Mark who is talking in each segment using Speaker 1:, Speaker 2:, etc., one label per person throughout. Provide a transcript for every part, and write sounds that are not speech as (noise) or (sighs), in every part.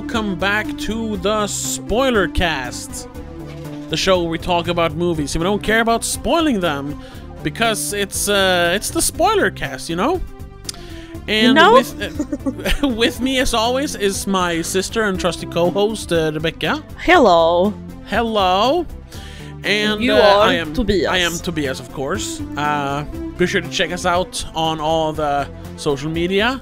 Speaker 1: welcome back to the Spoiler Cast, the show where we talk about movies and we don't care about spoiling them because it's uh, it's the Spoiler Cast, you know. And
Speaker 2: know?
Speaker 1: with uh, (laughs) with me as always is my sister and trusty co-host uh, Rebecca.
Speaker 2: Hello.
Speaker 1: Hello. And
Speaker 2: You
Speaker 1: uh,
Speaker 2: are
Speaker 1: I am
Speaker 2: Tobias.
Speaker 1: I am Tobias, of course. Uh, be sure to check us out on all the social media,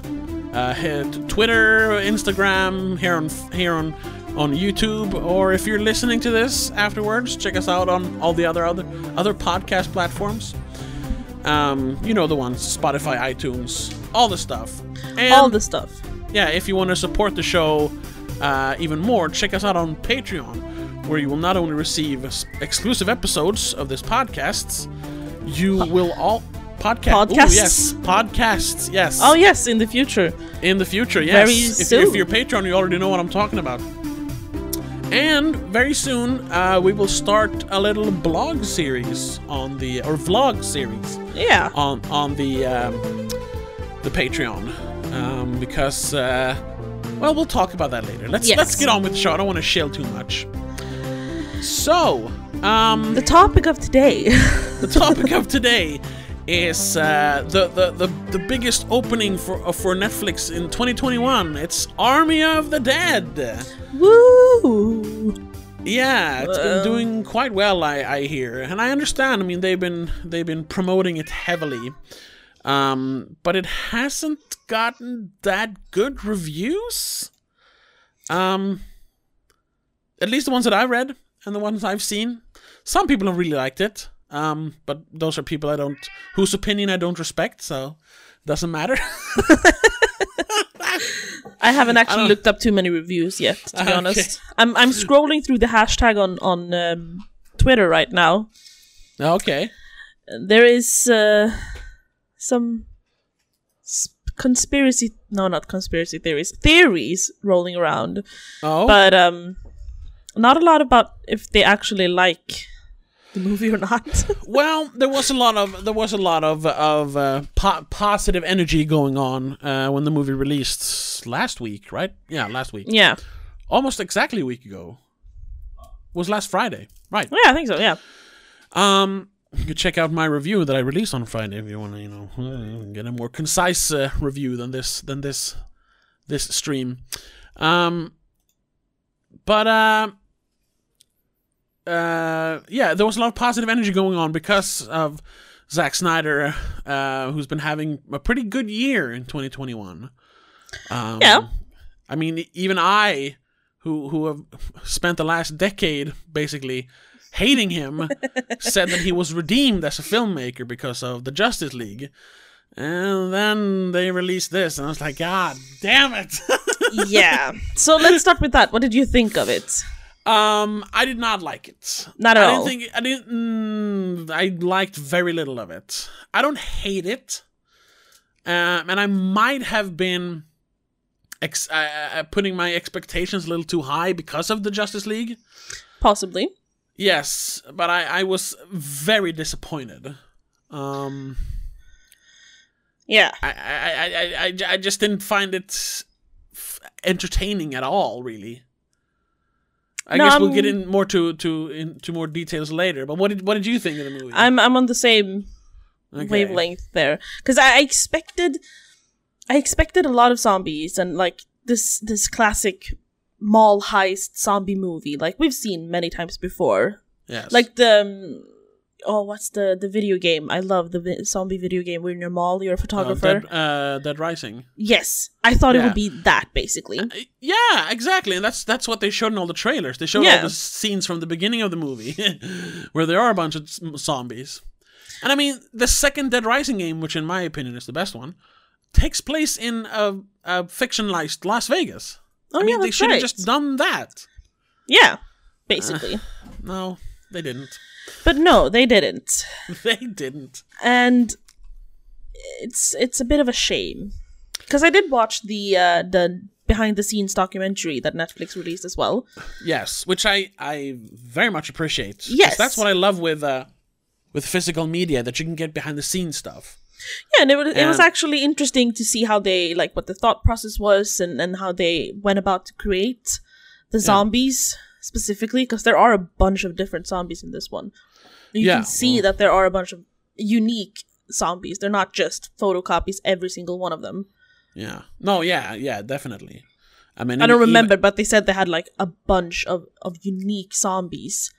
Speaker 1: uh, hit Twitter, Instagram, here on here on on YouTube, or if you're listening to this afterwards, check us out on all the other other other podcast platforms. Um, you know the ones: Spotify, iTunes, all the stuff. And
Speaker 2: All the stuff.
Speaker 1: yeah, if you want to support the show uh, even more, check us out on Patreon, where you will not only receive exclusive episodes of this podcast, you will all podcast
Speaker 2: Podcasts?
Speaker 1: Ooh, yes, podcasts. Yes.
Speaker 2: Oh yes, in the future.
Speaker 1: in the future. Yes.
Speaker 2: Very
Speaker 1: if, if you're Patreon, you already know what I'm talking about. And very soon, uh, we will start a little blog series on the or vlog series
Speaker 2: Yeah.
Speaker 1: on on the um, the Patreon um, because uh, well we'll talk about that later. Let's
Speaker 2: Yes.
Speaker 1: let's get on with the show. I don't want to shill too much. So um,
Speaker 2: The topic of today.
Speaker 1: the topic of today is uh, the, the the the biggest opening for uh, for Netflix in 2021. It's Army of the Dead.
Speaker 2: Woo!
Speaker 1: Yeah, it's been doing quite well, I, I hear, and I understand. I mean, they've been they've been promoting it heavily, um, but it hasn't gotten that good reviews. Um, at least the ones that I read and the ones I've seen. Some people have really liked it, um, but those are people I don't whose opinion I don't respect, so doesn't matter. (laughs)
Speaker 2: I haven't actually
Speaker 1: don't-
Speaker 2: looked up too many reviews yet, to be (laughs)
Speaker 1: Okay.
Speaker 2: honest. I'm I'm scrolling through the hashtag on on um, Twitter right now.
Speaker 1: okay,
Speaker 2: There is uh, some conspiracy no not conspiracy theories theories rolling around
Speaker 1: oh,
Speaker 2: but um not a lot about if they actually like the movie or not (laughs)
Speaker 1: Well, there was a lot of there was a lot of of uh, po- positive energy going on uh, when the movie released last week, right? Yeah, last week,
Speaker 2: yeah
Speaker 1: almost exactly a week ago. Was last Friday, right?
Speaker 2: yeah i think so yeah
Speaker 1: Um, you can check out my review that I released on Friday if you want to, you know, get a more concise uh, review than this than this this stream. Um, but uh, uh, yeah, there was a lot of positive energy going on because of Zack Snyder, uh, who's been having a pretty good year in 2021. Um,
Speaker 2: Yeah.
Speaker 1: I mean, even I, who who have spent the last decade basically hating him, (laughs) said that he was redeemed as a filmmaker because of the Justice League. And then they released this, and I was like, God damn it! (laughs)
Speaker 2: yeah so let's start with that what did you think of it
Speaker 1: um, I did not like it.
Speaker 2: Not at
Speaker 1: I
Speaker 2: all.
Speaker 1: didn't think I didn't. Mm, I liked very little of it. I don't hate it, um, and I might have been ex- uh, uh, putting my expectations a little too high because of the Justice League.
Speaker 2: possibly
Speaker 1: Yes, but I, I was very disappointed. Um,
Speaker 2: yeah
Speaker 1: I, I, I, I, I- I just didn't find it f- entertaining at all, really. I
Speaker 2: No,
Speaker 1: guess we'll
Speaker 2: I'm-
Speaker 1: get in more to to into more details later. But what did what did you think of the movie?
Speaker 2: i'm i'm on the same
Speaker 1: Okay.
Speaker 2: wavelength there because I, I expected i expected a lot of zombies and like this this classic mall heist zombie movie like we've seen many times before
Speaker 1: Yes.
Speaker 2: like the um, oh what's the the video game i love the vi- zombie video game where in your mall you're a
Speaker 1: uh,
Speaker 2: photographer
Speaker 1: Dead, uh, Dead Rising.
Speaker 2: yes i thought it would be that basically
Speaker 1: Uh, Yeah, exactly, and that's that's what they showed in all the trailers. They showed
Speaker 2: Yeah.
Speaker 1: all the scenes from the beginning of the movie (laughs) where there are a bunch of zombies. And I mean, the second Dead Rising game, which in my opinion is the best one, takes place in a, a fictionalized Las Vegas.
Speaker 2: oh
Speaker 1: I mean,
Speaker 2: yeah
Speaker 1: they should have
Speaker 2: right.
Speaker 1: just done that.
Speaker 2: yeah basically (sighs)
Speaker 1: No, they didn't.
Speaker 2: But no they didn't (laughs)
Speaker 1: They didn't.
Speaker 2: and it's it's a bit of a shame because I did watch the uh, the behind the scenes documentary that Netflix released as well.
Speaker 1: Yes, which I I very much appreciate.
Speaker 2: Yes.
Speaker 1: that's what I love with uh with physical media that you can get behind the scenes stuff.
Speaker 2: Yeah, and it was, it was actually interesting to see how they like what the thought process was and and how they went about to create the zombies specifically because there are a bunch of different zombies in this one. You
Speaker 1: Yeah,
Speaker 2: can see
Speaker 1: well-
Speaker 2: that there are a bunch of unique zombies. They're not just photocopies every single one of them.
Speaker 1: Yeah. No. Yeah. Yeah. Definitely. I mean,
Speaker 2: I don't
Speaker 1: even-
Speaker 2: remember, but they said they had like a bunch of of unique zombies.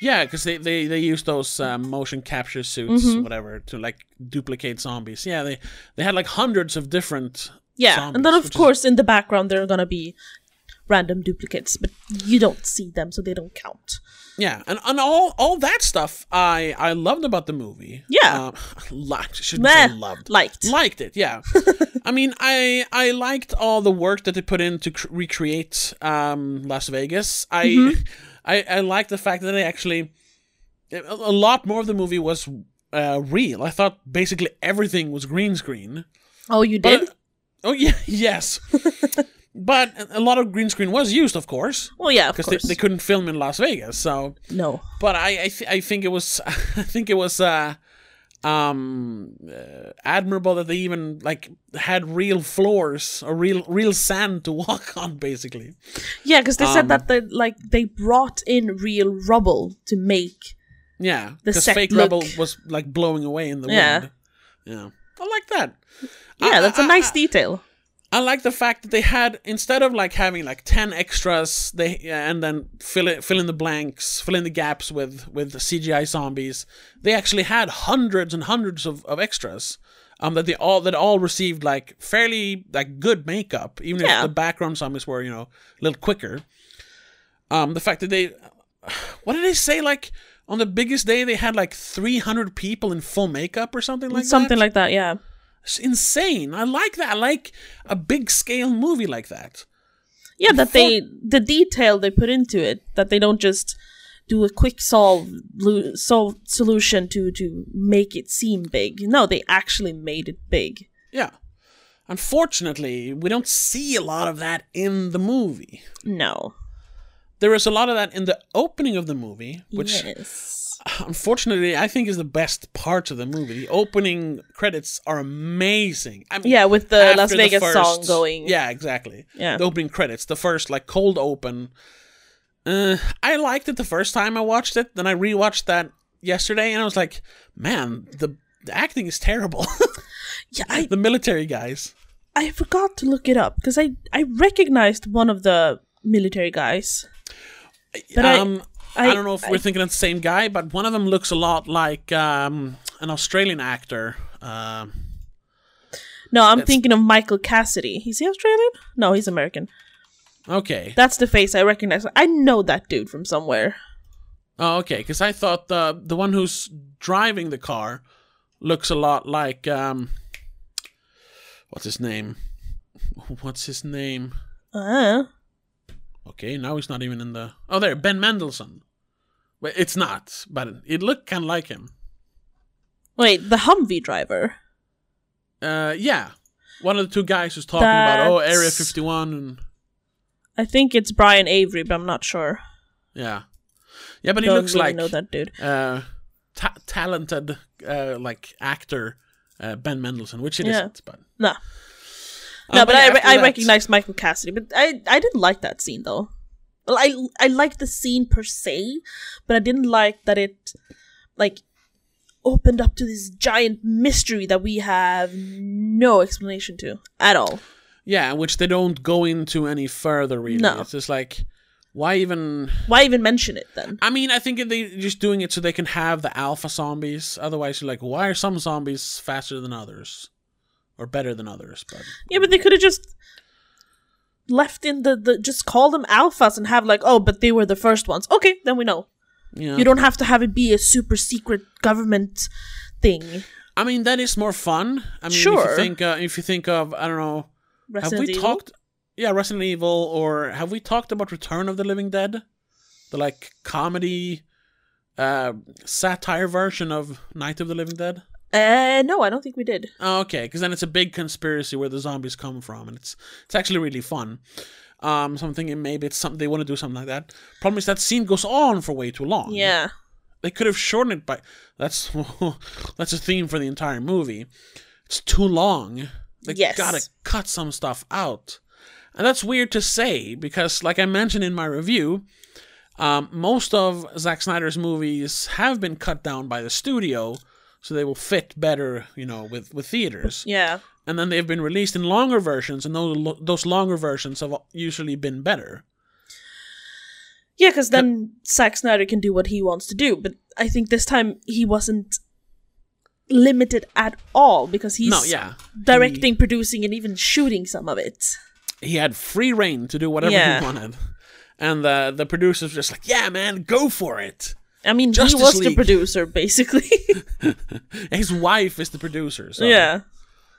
Speaker 1: Yeah, because they, they, they use those um, motion capture suits,
Speaker 2: Mm-hmm.
Speaker 1: whatever, to like duplicate zombies. Yeah, they they had like hundreds of different.
Speaker 2: Yeah,
Speaker 1: zombies,
Speaker 2: and then of
Speaker 1: which is-
Speaker 2: course in the background there are gonna be random duplicates, but you don't see them, so they don't count.
Speaker 1: yeah, and, and all all that stuff I I loved about the movie.
Speaker 2: Yeah.
Speaker 1: uh, (laughs) liked shouldn't
Speaker 2: Meh,
Speaker 1: say loved.
Speaker 2: liked.
Speaker 1: Liked it, yeah. (laughs) I mean, I I liked all the work that they put in to cr- recreate um, Las Vegas. I,
Speaker 2: Mm-hmm. (laughs)
Speaker 1: I I like the fact that they actually a, lot more of the movie was uh, real. I thought basically everything was green screen.
Speaker 2: Oh, you
Speaker 1: But-
Speaker 2: did?
Speaker 1: oh yeah, yes. But a lot of green screen was used, of course,
Speaker 2: well, yeah, of
Speaker 1: because
Speaker 2: course.
Speaker 1: they, they couldn't film in Las Vegas. So,
Speaker 2: no.
Speaker 1: but I I, th- I think it was (laughs) I think it was uh, um uh, admirable that they even like had real floors or real real sand to (laughs) walk on, basically.
Speaker 2: Yeah, because they said
Speaker 1: Um,
Speaker 2: that they like they brought in real rubble to make.
Speaker 1: Yeah,
Speaker 2: The
Speaker 1: because fake
Speaker 2: look.
Speaker 1: rubble was like blowing away in the
Speaker 2: Yeah.
Speaker 1: wind. Yeah, I like that.
Speaker 2: Yeah,
Speaker 1: I-
Speaker 2: that's a nice detail.
Speaker 1: I like the fact that they had instead of like having like ten extras, they and then fill it, fill in the blanks, fill in the gaps with with CGI zombies. They actually had hundreds and hundreds of, of extras. Um, that they all that all received like fairly like good makeup, even
Speaker 2: Yeah.
Speaker 1: if the background zombies were you know a little quicker. Um, the fact that they, (sighs) what did they say? Like on the biggest day, they had like three hundred people in full makeup or something like that.
Speaker 2: Something like that, yeah.
Speaker 1: It's insane. I like that. I like a big scale movie like that.
Speaker 2: Yeah, that they the detail they put into it that they don't just do a quick solve solve solution to to make it seem big. No, they actually made it big.
Speaker 1: Yeah. Unfortunately, we don't see a lot of that in the movie.
Speaker 2: No.
Speaker 1: There is a lot of that in the opening of the movie, which
Speaker 2: yes.
Speaker 1: Unfortunately I think is the best part of the movie. The opening credits are amazing. I mean,
Speaker 2: Yeah, with the Las Vegas
Speaker 1: first-
Speaker 2: song going.
Speaker 1: Yeah, exactly.
Speaker 2: Yeah.
Speaker 1: The opening credits, the first like cold open. Uh, I liked it the first time I watched it. Then I rewatched that yesterday, and I was like, man, the, the acting is terrible. (laughs)
Speaker 2: Yeah, I
Speaker 1: the military guys.
Speaker 2: I forgot to look it up because I I recognized one of the military guys. But
Speaker 1: um, I,
Speaker 2: I-
Speaker 1: don't know if
Speaker 2: I-
Speaker 1: we're thinking of the same guy, but one of them looks a lot like um, an Australian actor. Um,
Speaker 2: No, I'm thinking of Michael Cassidy. Is he Australian? No, he's American.
Speaker 1: okay.
Speaker 2: That's the face I recognize. I know that dude from somewhere.
Speaker 1: Oh, okay. Because I thought the the one who's driving the car looks a lot like um, what's his name? (laughs) What's his name?
Speaker 2: Uh,
Speaker 1: Okay, now he's not even in the. Oh, there, Ben Mendelsohn. Well, it's not, but it looked kind of like him.
Speaker 2: wait, the Humvee driver.
Speaker 1: Uh, yeah, one of the two guys who's talking about oh Area Fifty One and
Speaker 2: I think it's Brian Avery, but I'm not sure.
Speaker 1: yeah, yeah, but he
Speaker 2: Don't
Speaker 1: looks
Speaker 2: really
Speaker 1: like
Speaker 2: know that dude.
Speaker 1: uh, ta- talented uh, like actor uh, Ben Mendelsohn, which it
Speaker 2: Yeah.
Speaker 1: not but
Speaker 2: No,
Speaker 1: Uh,
Speaker 2: no, but,
Speaker 1: yeah,
Speaker 2: I, re- I recognize Michael Cassidy. But I I didn't like that scene though. Well, I I liked the scene per se, but I didn't like that it like opened up to this giant mystery that we have no explanation to at all.
Speaker 1: Yeah, which they don't go into any further. Really,
Speaker 2: No.
Speaker 1: it's just like why even?
Speaker 2: Why even mention it then?
Speaker 1: I mean, I think they're just doing it so they can have the alpha zombies. Otherwise, you're like, why are some zombies faster than others, or better than others? But
Speaker 2: Yeah, but they could have just left in the, the just call them alphas and have like, oh, but they were the first ones. Okay, then we know.
Speaker 1: yeah,
Speaker 2: You don't have to have it be a super secret government thing.
Speaker 1: I mean, that is more fun. I mean, if
Speaker 2: Sure.
Speaker 1: you think, uh, if you think of, I don't know,
Speaker 2: Resident
Speaker 1: have we
Speaker 2: Evil.
Speaker 1: talked? Yeah, Resident Evil, or have we talked about Return of the Living Dead, the like comedy, uh, satire version of Night of the Living Dead?
Speaker 2: Uh, no, I don't think we did.
Speaker 1: Oh, okay, because then it's a big conspiracy where the zombies come from, and it's it's actually really fun. Um, so I'm thinking maybe it's something they want to do something like that. Problem is that scene goes on for way too long.
Speaker 2: Yeah.
Speaker 1: They could have shortened it by. That's (laughs) that's a theme for the entire movie. It's too long. They
Speaker 2: Yes.
Speaker 1: gotta cut some stuff out, and that's weird to say because, like I mentioned in my review, um, most of Zack Snyder's movies have been cut down by the studio, so they will fit better, you know, with with theaters
Speaker 2: Yeah.
Speaker 1: and then they've been released in longer versions, and those those longer versions have usually been better.
Speaker 2: Yeah, because then Zack Snyder can do what he wants to do. But I think this time he wasn't limited at all because he's
Speaker 1: no, yeah,
Speaker 2: directing, producing, and even shooting some of it.
Speaker 1: he, he had free reign to do whatever
Speaker 2: Yeah.
Speaker 1: he wanted, and the the producers were just like, "Yeah, man, go for it."
Speaker 2: I mean,
Speaker 1: Justice
Speaker 2: he was the producer, basically. (laughs)
Speaker 1: His wife is the producer, so
Speaker 2: yeah.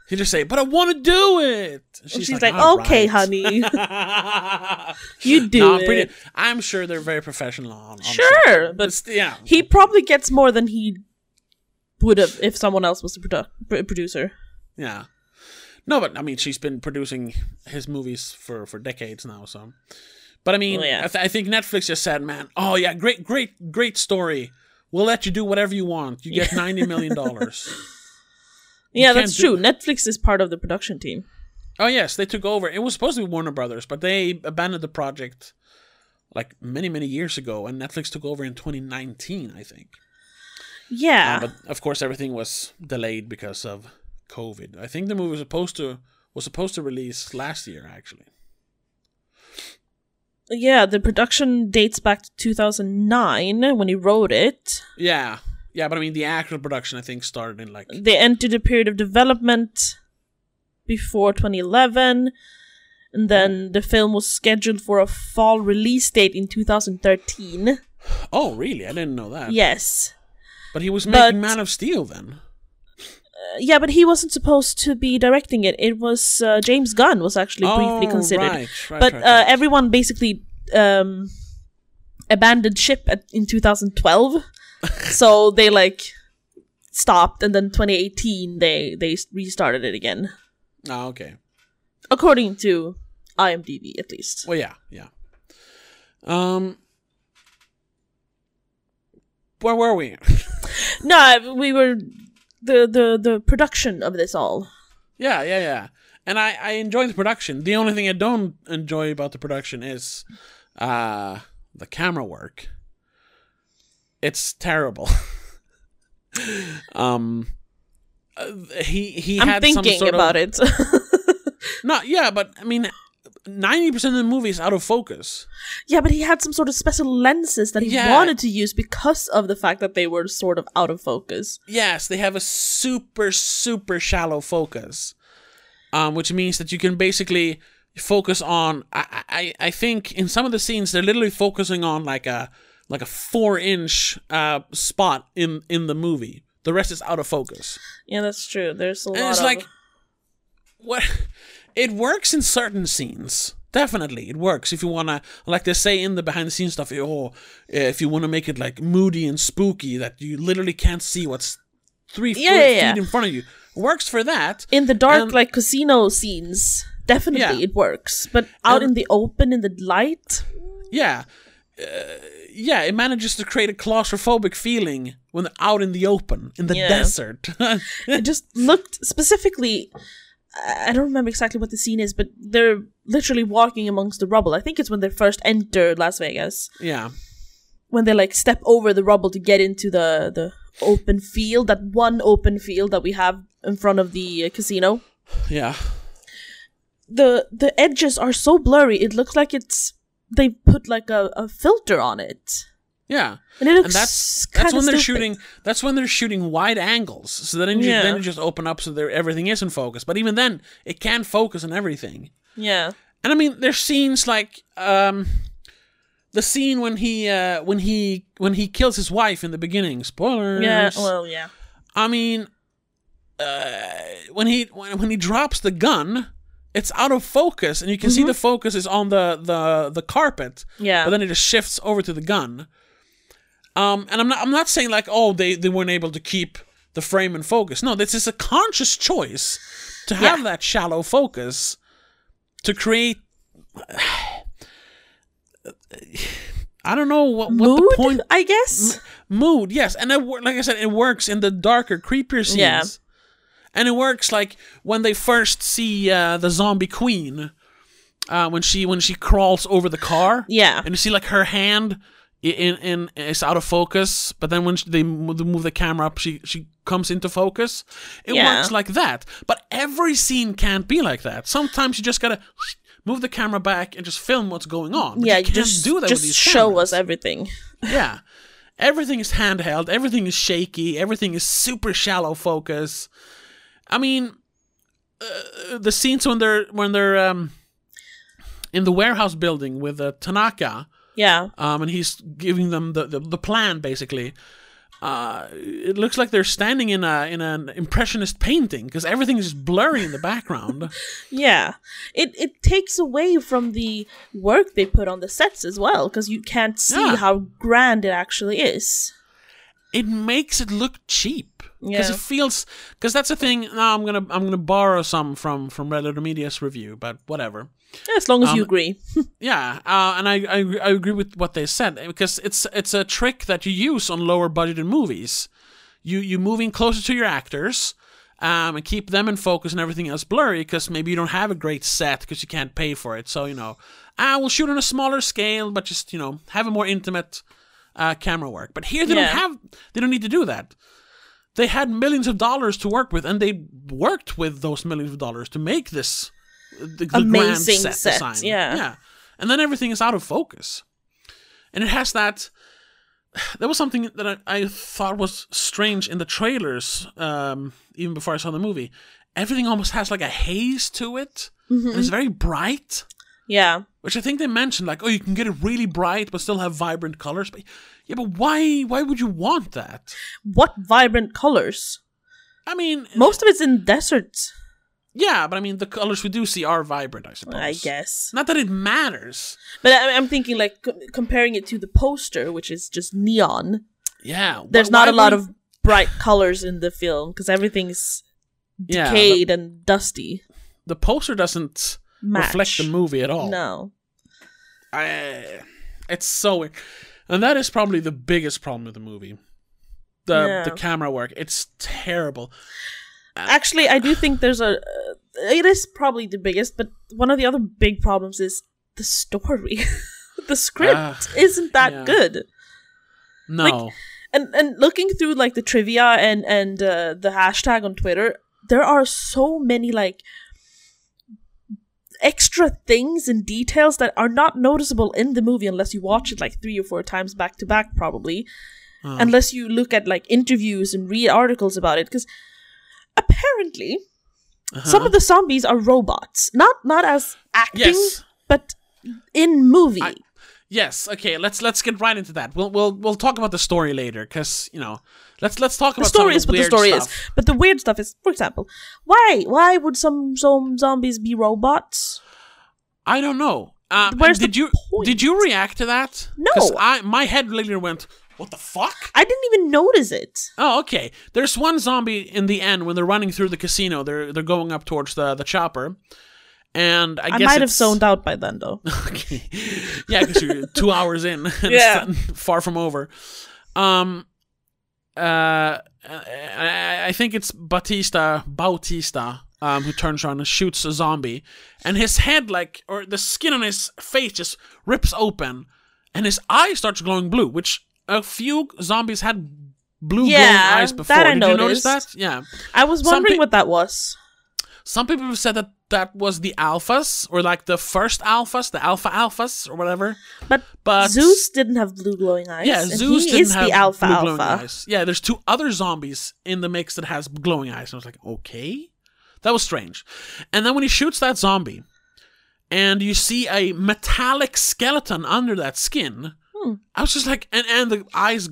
Speaker 1: he just say, "But I want to do it." And
Speaker 2: She's, like,
Speaker 1: "All
Speaker 2: okay,
Speaker 1: right."
Speaker 2: honey. (laughs) you do
Speaker 1: no, I'm
Speaker 2: it.
Speaker 1: pretty. I'm sure they're very professional on. on.
Speaker 2: Sure, but
Speaker 1: But yeah,
Speaker 2: he probably gets more than he would have if someone else was the produ- producer.
Speaker 1: Yeah. No, but I mean, she's been producing his movies for for decades now. So, but I mean,
Speaker 2: Oh, yeah.
Speaker 1: I, th- I think Netflix just said, "Man, oh yeah, great, great, great story. We'll let you do whatever you want. You get (laughs) ninety million dollars."
Speaker 2: Yeah, that's
Speaker 1: do-
Speaker 2: true. Netflix is part of the production team.
Speaker 1: oh yes, they took over. It was supposed to be Warner Brothers, but they abandoned the project like many many years ago, and Netflix took over in 2019, I think.
Speaker 2: Yeah.
Speaker 1: Uh, but of course, everything was delayed because of COVID. I think the movie was supposed to was supposed to release last year, actually.
Speaker 2: Yeah, the production dates back to 2009 when he wrote it.
Speaker 1: Yeah, yeah, but I mean, the actual production I think started in like
Speaker 2: They entered a period of development before 2011, and then the film was scheduled for a fall release date in 2013.
Speaker 1: Oh, really? I didn't know that.
Speaker 2: Yes.
Speaker 1: But he was
Speaker 2: But-
Speaker 1: making Man of Steel then.
Speaker 2: Yeah, but he wasn't supposed to be directing it. It was uh, James Gunn was actually briefly
Speaker 1: Oh,
Speaker 2: considered.
Speaker 1: right, right,
Speaker 2: but
Speaker 1: right,
Speaker 2: uh, everyone basically um, abandoned ship at, in 2012. (laughs) so they like stopped and then 2018 they they restarted it again.
Speaker 1: Oh, okay.
Speaker 2: According to IMDb at least.
Speaker 1: Well, yeah, yeah. Um, where were we? (laughs)
Speaker 2: No, we were the the the production of this all.
Speaker 1: yeah, yeah, yeah. And I I enjoy the production. The only thing I don't enjoy about the production is uh the camera work. It's terrible. (laughs) um. uh, he he
Speaker 2: I'm
Speaker 1: had some
Speaker 2: thinking
Speaker 1: sort of-
Speaker 2: about it. (laughs)
Speaker 1: No, yeah, but I mean, ninety percent of the movie is out of focus.
Speaker 2: yeah, but he had some sort of special lenses that he
Speaker 1: Yeah.
Speaker 2: wanted to use because of the fact that they were sort of out of focus.
Speaker 1: Yes, they have a super super shallow focus, um, which means that you can basically focus on. I, I I think in some of the scenes they're literally focusing on like a like a four inch uh spot in in the movie. The rest is out of focus,
Speaker 2: Yeah, that's true. There's a
Speaker 1: and
Speaker 2: lot
Speaker 1: it's
Speaker 2: of
Speaker 1: like what it works in certain scenes. Definitely, it works if you wanna, like they say in the behind the scenes stuff. Oh, if you wanna make it like moody and spooky, that you literally can't see what's three
Speaker 2: Yeah,
Speaker 1: foot
Speaker 2: yeah,
Speaker 1: feet in front of you. Works for that.
Speaker 2: in the dark
Speaker 1: And-
Speaker 2: like casino scenes definitely
Speaker 1: Yeah.
Speaker 2: it works but out
Speaker 1: And-
Speaker 2: in the open in the light
Speaker 1: Yeah, uh, yeah. It manages to create a claustrophobic feeling when they're out in the open in the
Speaker 2: Yeah.
Speaker 1: desert. (laughs)
Speaker 2: it just looked specifically i don't remember exactly what the scene is but they're literally walking amongst the rubble. I think it's when they first enter las vegas.
Speaker 1: Yeah,
Speaker 2: when they like step over the rubble to get into the the open field that one open field that we have in front of the uh, casino.
Speaker 1: Yeah,
Speaker 2: the the edges are so blurry it looks like it's they put like a, a filter on it
Speaker 1: yeah.
Speaker 2: and it
Speaker 1: and that's that's when they're
Speaker 2: stupid.
Speaker 1: shooting. That's when they're shooting wide angles. So then you,
Speaker 2: Yeah.
Speaker 1: then you just open up so that everything is in focus. But even then, it can't focus on everything.
Speaker 2: Yeah.
Speaker 1: And I mean, there's scenes like um, the scene when he uh, when he when he kills his wife in the beginning. Spoilers.
Speaker 2: Yeah. Well, yeah.
Speaker 1: I mean, uh, when he when, when he drops the gun, it's out of focus, and you can see the focus is on the the the carpet.
Speaker 2: Yeah.
Speaker 1: But then it just shifts over to the gun. Um, and I'm not I'm not saying like oh they they weren't able to keep the frame in focus. No, this is a conscious choice to have
Speaker 2: Yeah.
Speaker 1: that shallow focus to create. (sighs) I don't know what, what
Speaker 2: mood,
Speaker 1: the point
Speaker 2: I guess.
Speaker 1: mood. Yes, and it, like I said, it works in the darker, creepier scenes.
Speaker 2: Yeah.
Speaker 1: and it works like when they first see uh, the zombie queen, uh, when she when she crawls over the car.
Speaker 2: Yeah.
Speaker 1: and you see like her hand in in is out of focus, but then when sh- they move the camera up, she she comes into focus. It
Speaker 2: Yeah.
Speaker 1: works like that, but every scene can't be like that. Sometimes you just gotta move the camera back and just film what's going on.
Speaker 2: Yeah,
Speaker 1: you
Speaker 2: just
Speaker 1: do that
Speaker 2: just
Speaker 1: with these
Speaker 2: show
Speaker 1: cameras.
Speaker 2: us everything. (laughs)
Speaker 1: Yeah. Everything is handheld, everything is shaky, everything is super shallow focus. I mean, uh, the scenes when they're when they're um in the warehouse building with uh, Tanaka,
Speaker 2: Yeah.
Speaker 1: um, and he's giving them the, the, the plan basically. Uh, it looks like they're standing in a in an impressionist painting because everything is just blurry in the background. (laughs)
Speaker 2: Yeah. It it takes away from the work they put on the sets as well because you can't see
Speaker 1: Yeah.
Speaker 2: how grand it actually is.
Speaker 1: it makes it look cheap because
Speaker 2: Yeah.
Speaker 1: it feels because that's the thing. Now I'm gonna I'm gonna borrow some from from Red Letter Media's review, but whatever.
Speaker 2: As long as you
Speaker 1: Um,
Speaker 2: agree. (laughs)
Speaker 1: Yeah, uh, and I, I I agree with what they said because it's it's a trick that you use on lower budgeted movies. You you moving closer to your actors. Um, and keep them in focus and everything else blurry because maybe you don't have a great set because you can't pay for it. So you know, ah, we'll shoot on a smaller scale, but just you know have a more intimate uh, camera work. But here they
Speaker 2: Yeah.
Speaker 1: don't have, they don't need to do that. They had millions of dollars to work with, and they worked with those millions of dollars to make this the, the
Speaker 2: Amazing
Speaker 1: set,
Speaker 2: set,
Speaker 1: design.
Speaker 2: yeah.
Speaker 1: yeah, and then everything is out of focus, and it has that. (sighs) There was something that I, I thought was strange in the trailers, um, even before I saw the movie. Everything almost has like a haze to it. and It's very bright
Speaker 2: Yeah.
Speaker 1: which I think they mentioned, like, oh, you can get it really bright but still have vibrant colors. But yeah, but why? Why would you want that?
Speaker 2: What vibrant colors?
Speaker 1: I mean,
Speaker 2: Most of it's in deserts,
Speaker 1: yeah, but I mean, the colors we do see are vibrant, I suppose.
Speaker 2: I guess.
Speaker 1: Not that it matters.
Speaker 2: But I, I'm thinking like co- comparing it to the poster, which is just neon.
Speaker 1: Yeah,
Speaker 2: There's not a lot
Speaker 1: would-
Speaker 2: of bright colors in the film because everything's
Speaker 1: yeah.
Speaker 2: decayed and dusty.
Speaker 1: The, the poster doesn't
Speaker 2: Match.
Speaker 1: reflect the movie at all.
Speaker 2: No.
Speaker 1: I, it's so weird, and that is probably the biggest problem with the movie. The
Speaker 2: Yeah.
Speaker 1: the camera work, it's terrible.
Speaker 2: Actually, I do think there's a. Uh, it is probably the biggest, but one of the other big problems is the story. (laughs) the script
Speaker 1: Ah,
Speaker 2: isn't that
Speaker 1: yeah.
Speaker 2: good.
Speaker 1: No,
Speaker 2: And and looking through like the trivia and and uh, the hashtag on Twitter, there are so many like extra things and details that are not noticeable in the movie unless you watch it like three or four times back to back, probably.
Speaker 1: Uh,
Speaker 2: Unless you look at like interviews and read articles about it, because apparently some
Speaker 1: uh-huh.
Speaker 2: of the zombies are robots, not not as acting,
Speaker 1: yes.
Speaker 2: but in movie.
Speaker 1: I- Yes. Okay. Let's let's get right into that. We'll we'll we'll talk about the story later, because you know, let's let's talk about the
Speaker 2: story
Speaker 1: some
Speaker 2: is
Speaker 1: the
Speaker 2: what the story
Speaker 1: stuff.
Speaker 2: is, but the weird stuff is, for example, why why would some some zombies be robots?
Speaker 1: I don't know. Uh,
Speaker 2: Where's
Speaker 1: did
Speaker 2: the
Speaker 1: you
Speaker 2: point?
Speaker 1: did you react to that?
Speaker 2: No,
Speaker 1: I my head literally went, "What the fuck?"
Speaker 2: I didn't even notice it.
Speaker 1: Oh, okay. There's one zombie in the end when they're running through the casino. They're they're going up towards the the chopper, and I,
Speaker 2: I,
Speaker 1: guess
Speaker 2: might have zoned out by then, though. (laughs)
Speaker 1: Okay. Yeah, because you're (laughs) two hours in (laughs) and
Speaker 2: Yeah.
Speaker 1: it's far from over. Um, uh, I, I think it's Batista, Bautista, um, who turns around and shoots a zombie, and his head, like, or the skin on his face just rips open, and his eye starts glowing blue, which a few zombies had blue
Speaker 2: Yeah,
Speaker 1: glowing eyes before.
Speaker 2: that I
Speaker 1: Did you notice that? Yeah.
Speaker 2: I was wondering
Speaker 1: pe-
Speaker 2: what that was.
Speaker 1: Some people have said that that was the alphas, or like the first alphas, the alpha alphas, or whatever.
Speaker 2: But,
Speaker 1: But
Speaker 2: Zeus didn't have blue glowing eyes.
Speaker 1: Yeah, Zeus
Speaker 2: he
Speaker 1: didn't
Speaker 2: is
Speaker 1: have
Speaker 2: the alpha
Speaker 1: blue glowing
Speaker 2: alpha.
Speaker 1: eyes. Yeah, there's two other zombies in the mix that has glowing eyes. And I was like, okay, that was strange. And then when he shoots that zombie, and you see a metallic skeleton under that skin, I was just like, and and the eyes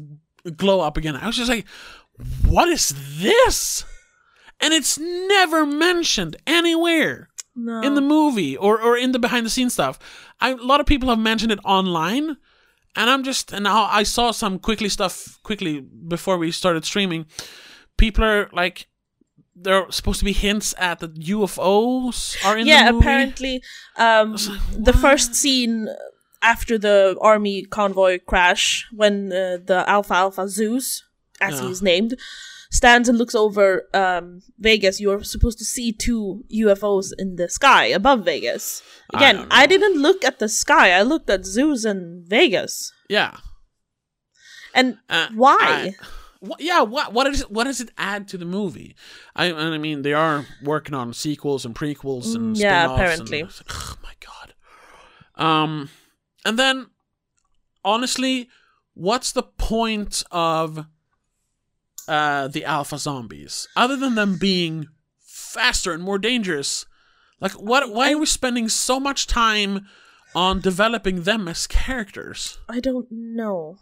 Speaker 1: glow up again. I was just like, what is this? And it's never mentioned anywhere
Speaker 2: No.
Speaker 1: in the movie or, or in the behind the scenes stuff. I, a lot of people have mentioned it online, and I'm just and now I saw some quickly stuff quickly before we started streaming. People are like, there are supposed to be hints at that UFOs are in
Speaker 2: yeah,
Speaker 1: the movie.
Speaker 2: apparently, um,
Speaker 1: like,
Speaker 2: the first scene after the army convoy crash, when uh, the Alpha Alpha Zeus, as
Speaker 1: Yeah.
Speaker 2: he's named, stands and looks over um, Vegas, you're supposed to see two UFOs in the sky above Vegas. Again,
Speaker 1: don't
Speaker 2: I, didn't look at the sky. I looked at Zeus and Vegas.
Speaker 1: Yeah.
Speaker 2: And
Speaker 1: Uh,
Speaker 2: why?
Speaker 1: I- wh- yeah, what what is what does it add to the movie? I I mean they are working on sequels and prequels and
Speaker 2: Mm, yeah, apparently.
Speaker 1: And, (sighs) oh my god. Um, and then honestly, what's the point of uh the alpha zombies other than them being faster and more dangerous? Like, what? Why are we spending so much time on developing them as characters?
Speaker 2: I don't know.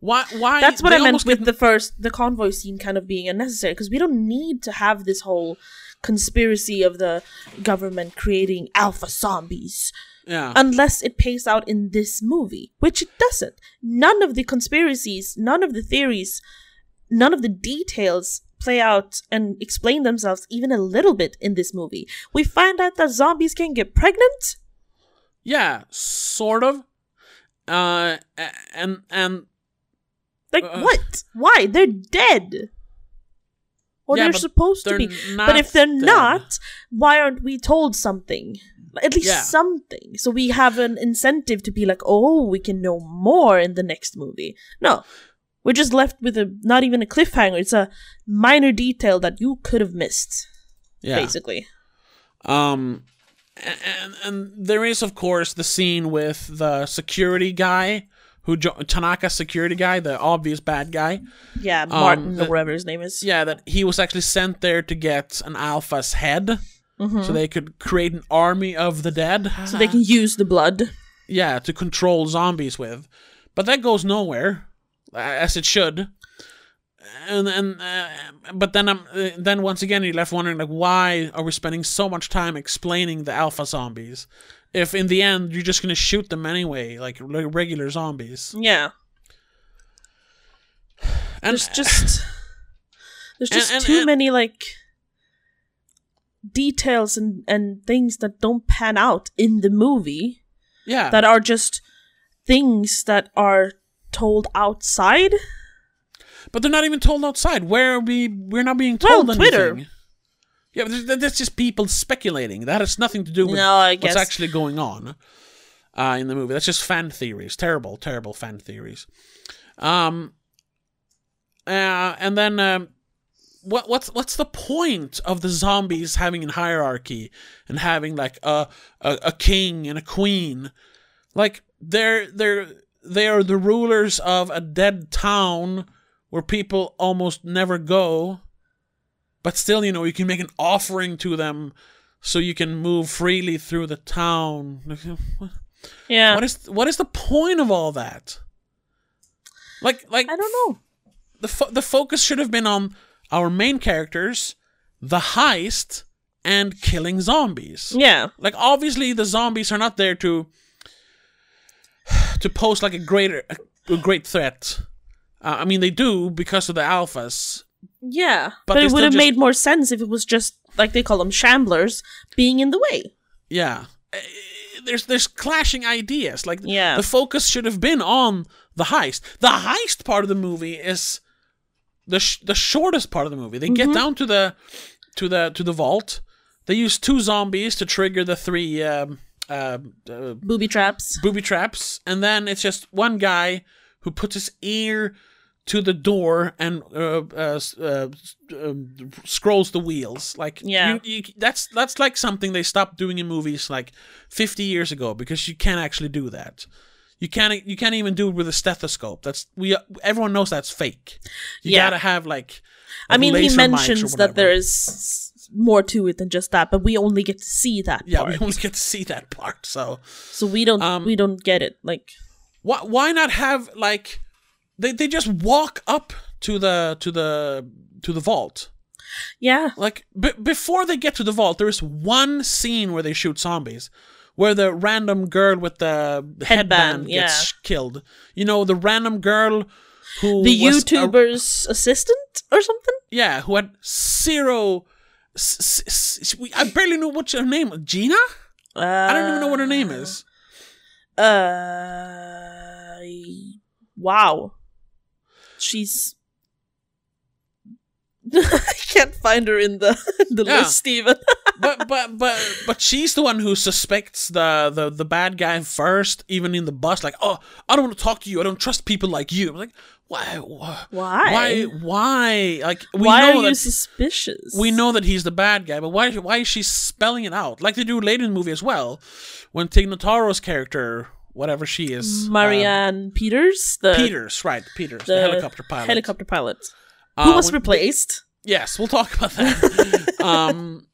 Speaker 1: Why? Why?
Speaker 2: That's what I meant with the first the convoy scene kind of being unnecessary because we don't need to have this whole conspiracy of the government creating alpha zombies
Speaker 1: yeah.
Speaker 2: unless it pays out in this movie, which it doesn't. None of the conspiracies, none of the theories, none of the details play out and explain themselves even a little bit in this movie. We find out that zombies can get pregnant.
Speaker 1: Yeah, sort of. Uh, and and
Speaker 2: Like
Speaker 1: Uh,
Speaker 2: what? Why? They're dead. Or
Speaker 1: Yeah,
Speaker 2: they're supposed to
Speaker 1: they're
Speaker 2: be. But if they're
Speaker 1: dead.
Speaker 2: not, why aren't we told something? At least
Speaker 1: Yeah.
Speaker 2: something. So we have an incentive to be like, oh, we can know more in the next movie. No. We're just left with a not even a cliffhanger. It's a minor detail that you could have missed,
Speaker 1: yeah.
Speaker 2: basically.
Speaker 1: Um, a- and and there is of course the scene with the security guy who jo- Tanaka security guy, the obvious bad guy.
Speaker 2: Yeah, Martin
Speaker 1: the-
Speaker 2: or whatever his name is.
Speaker 1: Yeah, that he was actually sent there to get an alpha's head.
Speaker 2: Mhm.
Speaker 1: So they could create an army of the dead.
Speaker 2: So they can use the blood.
Speaker 1: yeah, to control zombies with. But that goes nowhere, as it should. And and uh, but then I'm uh, then once again you're left wondering like why are we spending so much time explaining the alpha zombies if in the end you're just gonna shoot them anyway like regular zombies
Speaker 2: Yeah.
Speaker 1: and
Speaker 2: there's just (sighs) there's
Speaker 1: and-
Speaker 2: just
Speaker 1: and-
Speaker 2: too
Speaker 1: and-
Speaker 2: many like details and and things that don't pan out in the movie
Speaker 1: yeah
Speaker 2: that are just things that are told outside
Speaker 1: but they're not even told outside where are we we're not being
Speaker 2: Well,
Speaker 1: told
Speaker 2: Twitter.
Speaker 1: anything. yeah but that's just people speculating that has nothing to do with
Speaker 2: no
Speaker 1: what's actually going on uh, in the movie. That's just fan theories, terrible, terrible fan theories. Um, uh, and then um, what what's what's the point of the zombies having a hierarchy and having like a a, a king and a queen? Like they're they're they are the rulers of a dead town where people almost never go. But still, you know, you can make an offering to them so you can move freely through the town. (laughs)
Speaker 2: yeah
Speaker 1: What is what is the point of all that? Like like
Speaker 2: i don't know
Speaker 1: the fo- the focus should have been on our main characters, the heist, and killing zombies.
Speaker 2: yeah
Speaker 1: Like obviously the zombies are not there to to pose like a greater a, great threat. Uh, I mean they do because of the alphas.
Speaker 2: yeah
Speaker 1: But
Speaker 2: but, it would have
Speaker 1: just-
Speaker 2: made more sense if it was just like they call them shamblers being in the way
Speaker 1: Yeah. Uh, There's there's clashing ideas. Like
Speaker 2: Yeah.
Speaker 1: the focus should have been on the heist. The heist part of the movie is the sh- the shortest part of the movie. They get down to the to the to the vault. They use two zombies to trigger the three um, uh, uh,
Speaker 2: booby traps
Speaker 1: booby traps, and then it's just one guy who puts his ear to the door and uh, uh, uh, um, scrolls the wheels. Like,
Speaker 2: Yeah.
Speaker 1: you, you, that's that's like something they stopped doing in movies like 50 years ago because you can't actually do that. You can't you can't even do it with a stethoscope. That's we everyone knows that's fake. You
Speaker 2: Yeah.
Speaker 1: gotta have like.
Speaker 2: i mean he mentions that there is more to it than just that but we only get to see that
Speaker 1: Yeah,
Speaker 2: part
Speaker 1: we only get to see that part. So
Speaker 2: so we don't
Speaker 1: Um,
Speaker 2: we don't get it like
Speaker 1: Why why not have like they they just walk up to the to the to the vault.
Speaker 2: yeah
Speaker 1: Like b- before they get to the vault, there is one scene where they shoot zombies, where the random girl with the headband,
Speaker 2: yeah.
Speaker 1: gets killed. You know, the random girl who
Speaker 2: the
Speaker 1: was a-
Speaker 2: YouTuber's assistant or something.
Speaker 1: yeah, who had zero. S- s- s- we- I barely know what's her name. Gina?
Speaker 2: Uh,
Speaker 1: I don't even know what her name is.
Speaker 2: Uh, wow. She's. (laughs) I can't find her in the (laughs) the
Speaker 1: Yeah.
Speaker 2: list, Steven. (laughs)
Speaker 1: but but but but she's the one who suspects the, the the bad guy first, even in the bus. Like, oh, I don't want to talk to you. I don't trust people like you. I'm like, why? Why?
Speaker 2: Why?
Speaker 1: Why? Like, we
Speaker 2: Why
Speaker 1: know
Speaker 2: are you
Speaker 1: that
Speaker 2: suspicious?
Speaker 1: we know that he's the bad guy, but why? Why is she spelling it out like they do later in the movie as well, when Tig Notaro's character, whatever she is, um,
Speaker 2: Marianne Peters, the
Speaker 1: Peters, right? Peters, the,
Speaker 2: the
Speaker 1: helicopter pilot,
Speaker 2: helicopter pilot,
Speaker 1: Uh,
Speaker 2: who was
Speaker 1: when-
Speaker 2: replaced.
Speaker 1: Yes, we'll talk about that. (laughs) um,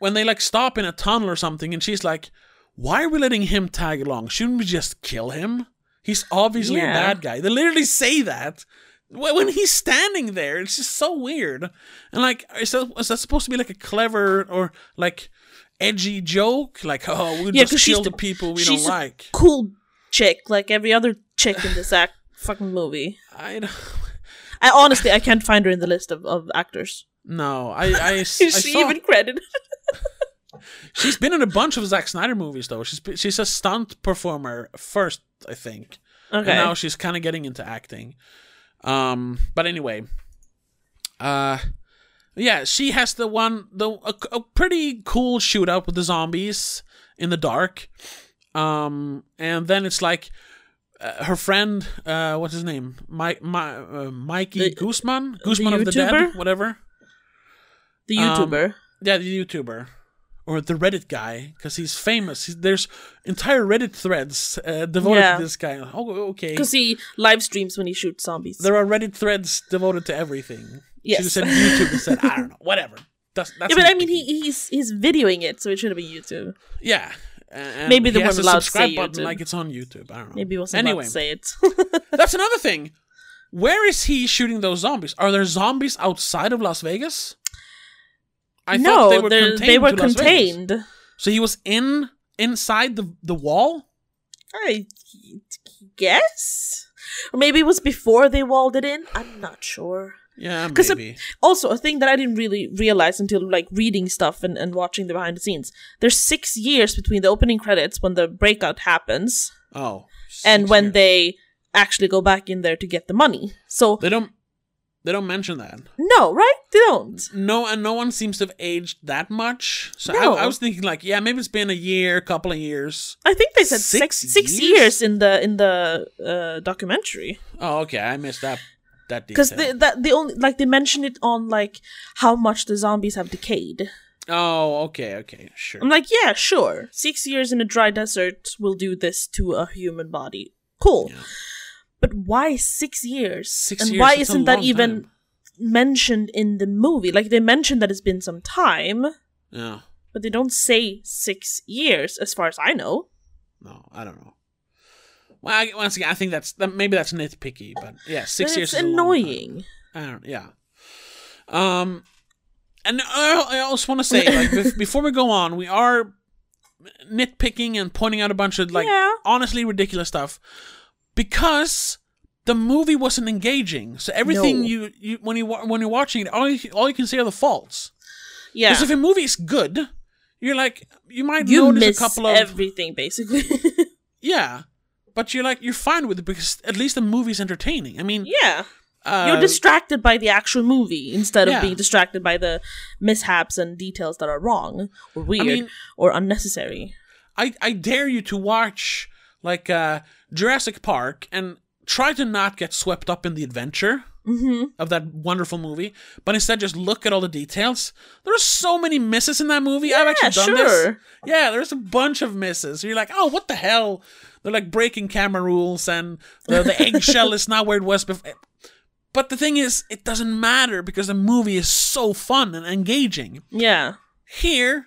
Speaker 1: when they like stop in a tunnel or something, and she's like, "Why are we letting him tag along? Shouldn't we just kill him? He's obviously
Speaker 2: Yeah.
Speaker 1: a bad guy." They literally say that when he's standing there. It's just so weird. And like, is that, is that supposed to be like a clever or like edgy joke? Like, (laughs) oh, we
Speaker 2: Yeah,
Speaker 1: just kill the
Speaker 2: the-
Speaker 1: people we don't
Speaker 2: a-
Speaker 1: like.
Speaker 2: Cool chick, like every other chick in this act fucking movie.
Speaker 1: I don't, (laughs)
Speaker 2: I honestly I can't find her in the list of, of actors.
Speaker 1: no, I I, (laughs) I
Speaker 2: Is she
Speaker 1: saw,
Speaker 2: even credited? (laughs)
Speaker 1: She's been in a bunch of Zack Snyder movies though. She's she's a stunt performer first, I think,
Speaker 2: Okay.
Speaker 1: and now she's kind of getting into acting. Um, but anyway, uh, yeah, she has the one the a, a pretty cool shootout with the zombies in the dark. Um, and then it's like. Uh, her friend, uh, what's his name? Mike, my, uh, Mikey
Speaker 2: The-
Speaker 1: Guzman, Guzman of the Dead, whatever.
Speaker 2: the
Speaker 1: um,
Speaker 2: YouTuber.
Speaker 1: Yeah, the YouTuber or the Reddit guy because he's famous. He's, there's entire Reddit threads uh, devoted
Speaker 2: Yeah.
Speaker 1: to this guy. Oh, okay.
Speaker 2: Because he live streams when he shoots zombies.
Speaker 1: There are Reddit threads devoted to everything.
Speaker 2: Yes.
Speaker 1: She just said YouTube and said I don't know, whatever. That's that's.
Speaker 2: yeah, but I mean, he he's he's videoing it, so it should have been YouTube.
Speaker 1: yeah. And
Speaker 2: Maybe they weren't
Speaker 1: a
Speaker 2: allowed to
Speaker 1: subscribe
Speaker 2: say
Speaker 1: button
Speaker 2: YouTube.
Speaker 1: like it's on YouTube. I don't know.
Speaker 2: Maybe wasn't
Speaker 1: anyway.
Speaker 2: allowed to say it. (laughs)
Speaker 1: That's (laughs) another thing. Where is he shooting those zombies? Are there zombies outside of Las Vegas? I
Speaker 2: no,
Speaker 1: thought they were contained.
Speaker 2: they were
Speaker 1: to Las Vegas.
Speaker 2: contained.
Speaker 1: So he was in inside the the wall.
Speaker 2: I guess, or maybe it was before they walled it in. I'm not sure.
Speaker 1: Yeah, maybe.
Speaker 2: Also, a thing that I didn't really realize until like reading stuff and, and watching the behind the scenes. There's six years between the opening credits when the breakout happens
Speaker 1: Oh,
Speaker 2: and when
Speaker 1: years.
Speaker 2: they actually go back in there to get the money. So
Speaker 1: they don't they don't mention that.
Speaker 2: no, right? They don't.
Speaker 1: No, and no one seems to have aged that much. So
Speaker 2: No.
Speaker 1: I, I was thinking like, yeah, maybe it's been a year, couple of years.
Speaker 2: I think they said
Speaker 1: six years?
Speaker 2: years in the in the uh, documentary
Speaker 1: Oh, okay, I missed that that
Speaker 2: because they that they only like they mentioned it on like how much the zombies have decayed.
Speaker 1: oh, okay, okay, sure.
Speaker 2: I'm like, yeah, sure. Six years in a dry desert will do this to a human body. Cool.
Speaker 1: Yeah.
Speaker 2: But why six years?
Speaker 1: Six
Speaker 2: and
Speaker 1: years,
Speaker 2: why isn't that even
Speaker 1: time.
Speaker 2: mentioned in the movie? Like they mentioned that it's been some time,
Speaker 1: Yeah,
Speaker 2: but they don't say six years, as far as I know.
Speaker 1: no, I don't know. Well, I, once again, I think that's that, maybe that's nitpicky, but yeah, six
Speaker 2: But
Speaker 1: years.
Speaker 2: It's
Speaker 1: is a long time.
Speaker 2: annoying.
Speaker 1: I don't. Yeah. Um, and I, I also want to say, like, (laughs) before we go on, we are nitpicking and pointing out a bunch of like
Speaker 2: Yeah.
Speaker 1: honestly ridiculous stuff because the movie wasn't engaging. So everything
Speaker 2: No.
Speaker 1: you, you when you when you're watching it, all you, all you can see are the faults.
Speaker 2: Yeah.
Speaker 1: Because if a movie is good, you're like you might
Speaker 2: you
Speaker 1: notice a couple of
Speaker 2: everything, basically. (laughs)
Speaker 1: yeah, but you're like you're fine with it because at least the movie's entertaining. I mean,
Speaker 2: yeah.
Speaker 1: uh,
Speaker 2: You're distracted by the actual movie instead of
Speaker 1: yeah.
Speaker 2: being distracted by the mishaps and details that are wrong or weird
Speaker 1: mean-
Speaker 2: or unnecessary.
Speaker 1: I, I dare you to watch like uh, Jurassic Park and try to not get swept up in the adventure of that wonderful movie, but instead just look at all the details. There's so many misses in that movie. I've actually done this. Yeah, there's a bunch of misses. You're like, oh, what the hell? They're like breaking camera rules, and the, the eggshell is not where it was before. But the thing is, it doesn't matter because the movie is so fun and engaging.
Speaker 2: Yeah.
Speaker 1: Here,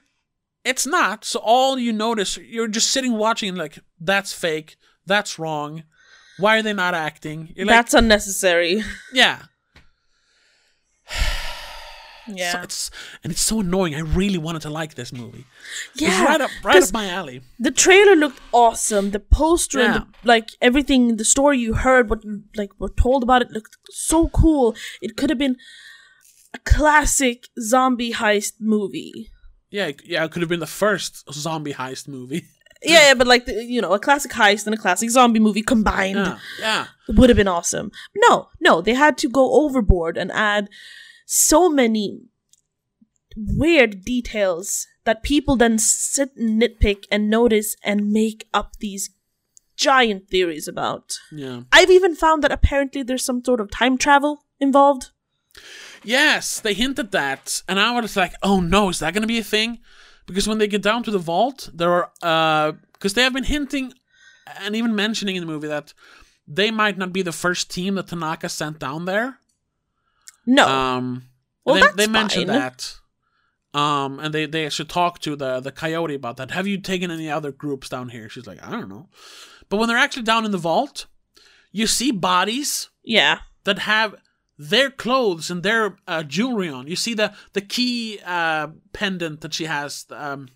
Speaker 1: it's not. So all you notice, you're just sitting watching and like, that's fake. That's wrong. Why are they not acting? Like,
Speaker 2: That's unnecessary. (laughs)
Speaker 1: yeah.
Speaker 2: Yeah.
Speaker 1: So it's and it's so annoying. I really wanted to like this movie. It's
Speaker 2: yeah.
Speaker 1: right up, right up my alley.
Speaker 2: the trailer looked awesome. The poster and the, like everything, the story you heard, what like were told about it looked so cool. It could have been a classic zombie heist movie.
Speaker 1: Yeah, yeah. It could have been the first zombie heist movie. (laughs)
Speaker 2: yeah, yeah, but like the, you know, a classic heist and a classic zombie movie combined
Speaker 1: Yeah, yeah.
Speaker 2: would have been awesome. No, no, they had to go overboard and add so many weird details that people then sit and nitpick and notice and make up these giant theories about.
Speaker 1: Yeah.
Speaker 2: I've even found that apparently there's some sort of time travel involved.
Speaker 1: Yes, they hinted that, and I was like, "Oh no, is that going to be a thing?" Because when they get down to the vault, there are uh, because they have been hinting and even mentioning in the movie that they might not be the first team that Tanaka sent down there.
Speaker 2: No.
Speaker 1: Um,
Speaker 2: Well,
Speaker 1: they,
Speaker 2: that's
Speaker 1: they mentioned
Speaker 2: fine.
Speaker 1: that. Um, and they they should talk to the the coyote about that. Have you taken any other groups down here? She's like, I don't know. But when they're actually down in the vault, you see bodies
Speaker 2: yeah.
Speaker 1: that have their clothes and their uh, jewelry on. You see the the key uh, pendant that she has. Um,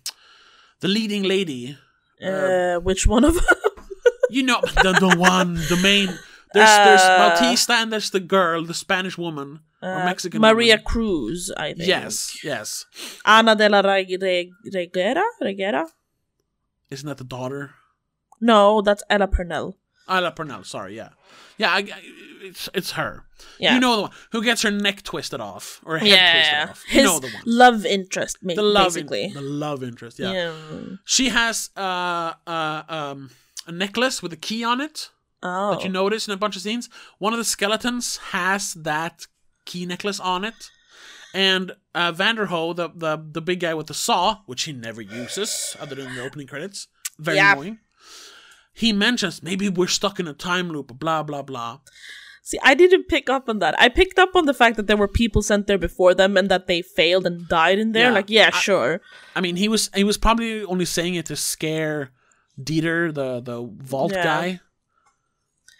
Speaker 1: the leading lady.
Speaker 2: Uh, which one of them? (laughs)
Speaker 1: You know the the one, the main. There's there's
Speaker 2: Uh,
Speaker 1: Bautista and there's the girl, the Spanish woman or Mexican
Speaker 2: Maria
Speaker 1: woman.
Speaker 2: Cruz, I think.
Speaker 1: Yes, yes.
Speaker 2: Ana de la Reg- Reg- Reguera? Reguera?
Speaker 1: Isn't that the daughter?
Speaker 2: No, that's Ella Purnell.
Speaker 1: Ella Purnell, sorry, yeah. Yeah, I, I- it's it's her.
Speaker 2: Yeah.
Speaker 1: You know the one who gets her neck twisted off or head
Speaker 2: yeah.
Speaker 1: twisted off. You
Speaker 2: His
Speaker 1: know the one.
Speaker 2: love interest, ma-
Speaker 1: The love, in-
Speaker 2: basically.
Speaker 1: the love interest. Yeah.
Speaker 2: yeah.
Speaker 1: She has uh, uh, um, a necklace with a key on it
Speaker 2: Oh.
Speaker 1: that you notice in a bunch of scenes. One of the skeletons has that key necklace on it. And uh, Vanderohe, the, the the big guy with the saw, which he never uses other than the opening credits, very
Speaker 2: Yeah.
Speaker 1: annoying. He mentions maybe we're stuck in a time loop, blah blah blah.
Speaker 2: See, I didn't pick up on that. I picked up on the fact that there were people sent there before them and that they failed and died in there.
Speaker 1: Yeah,
Speaker 2: like, yeah,
Speaker 1: I-
Speaker 2: sure.
Speaker 1: I mean, he was he was probably only saying it to scare Dieter, the the vault
Speaker 2: Yeah.
Speaker 1: guy.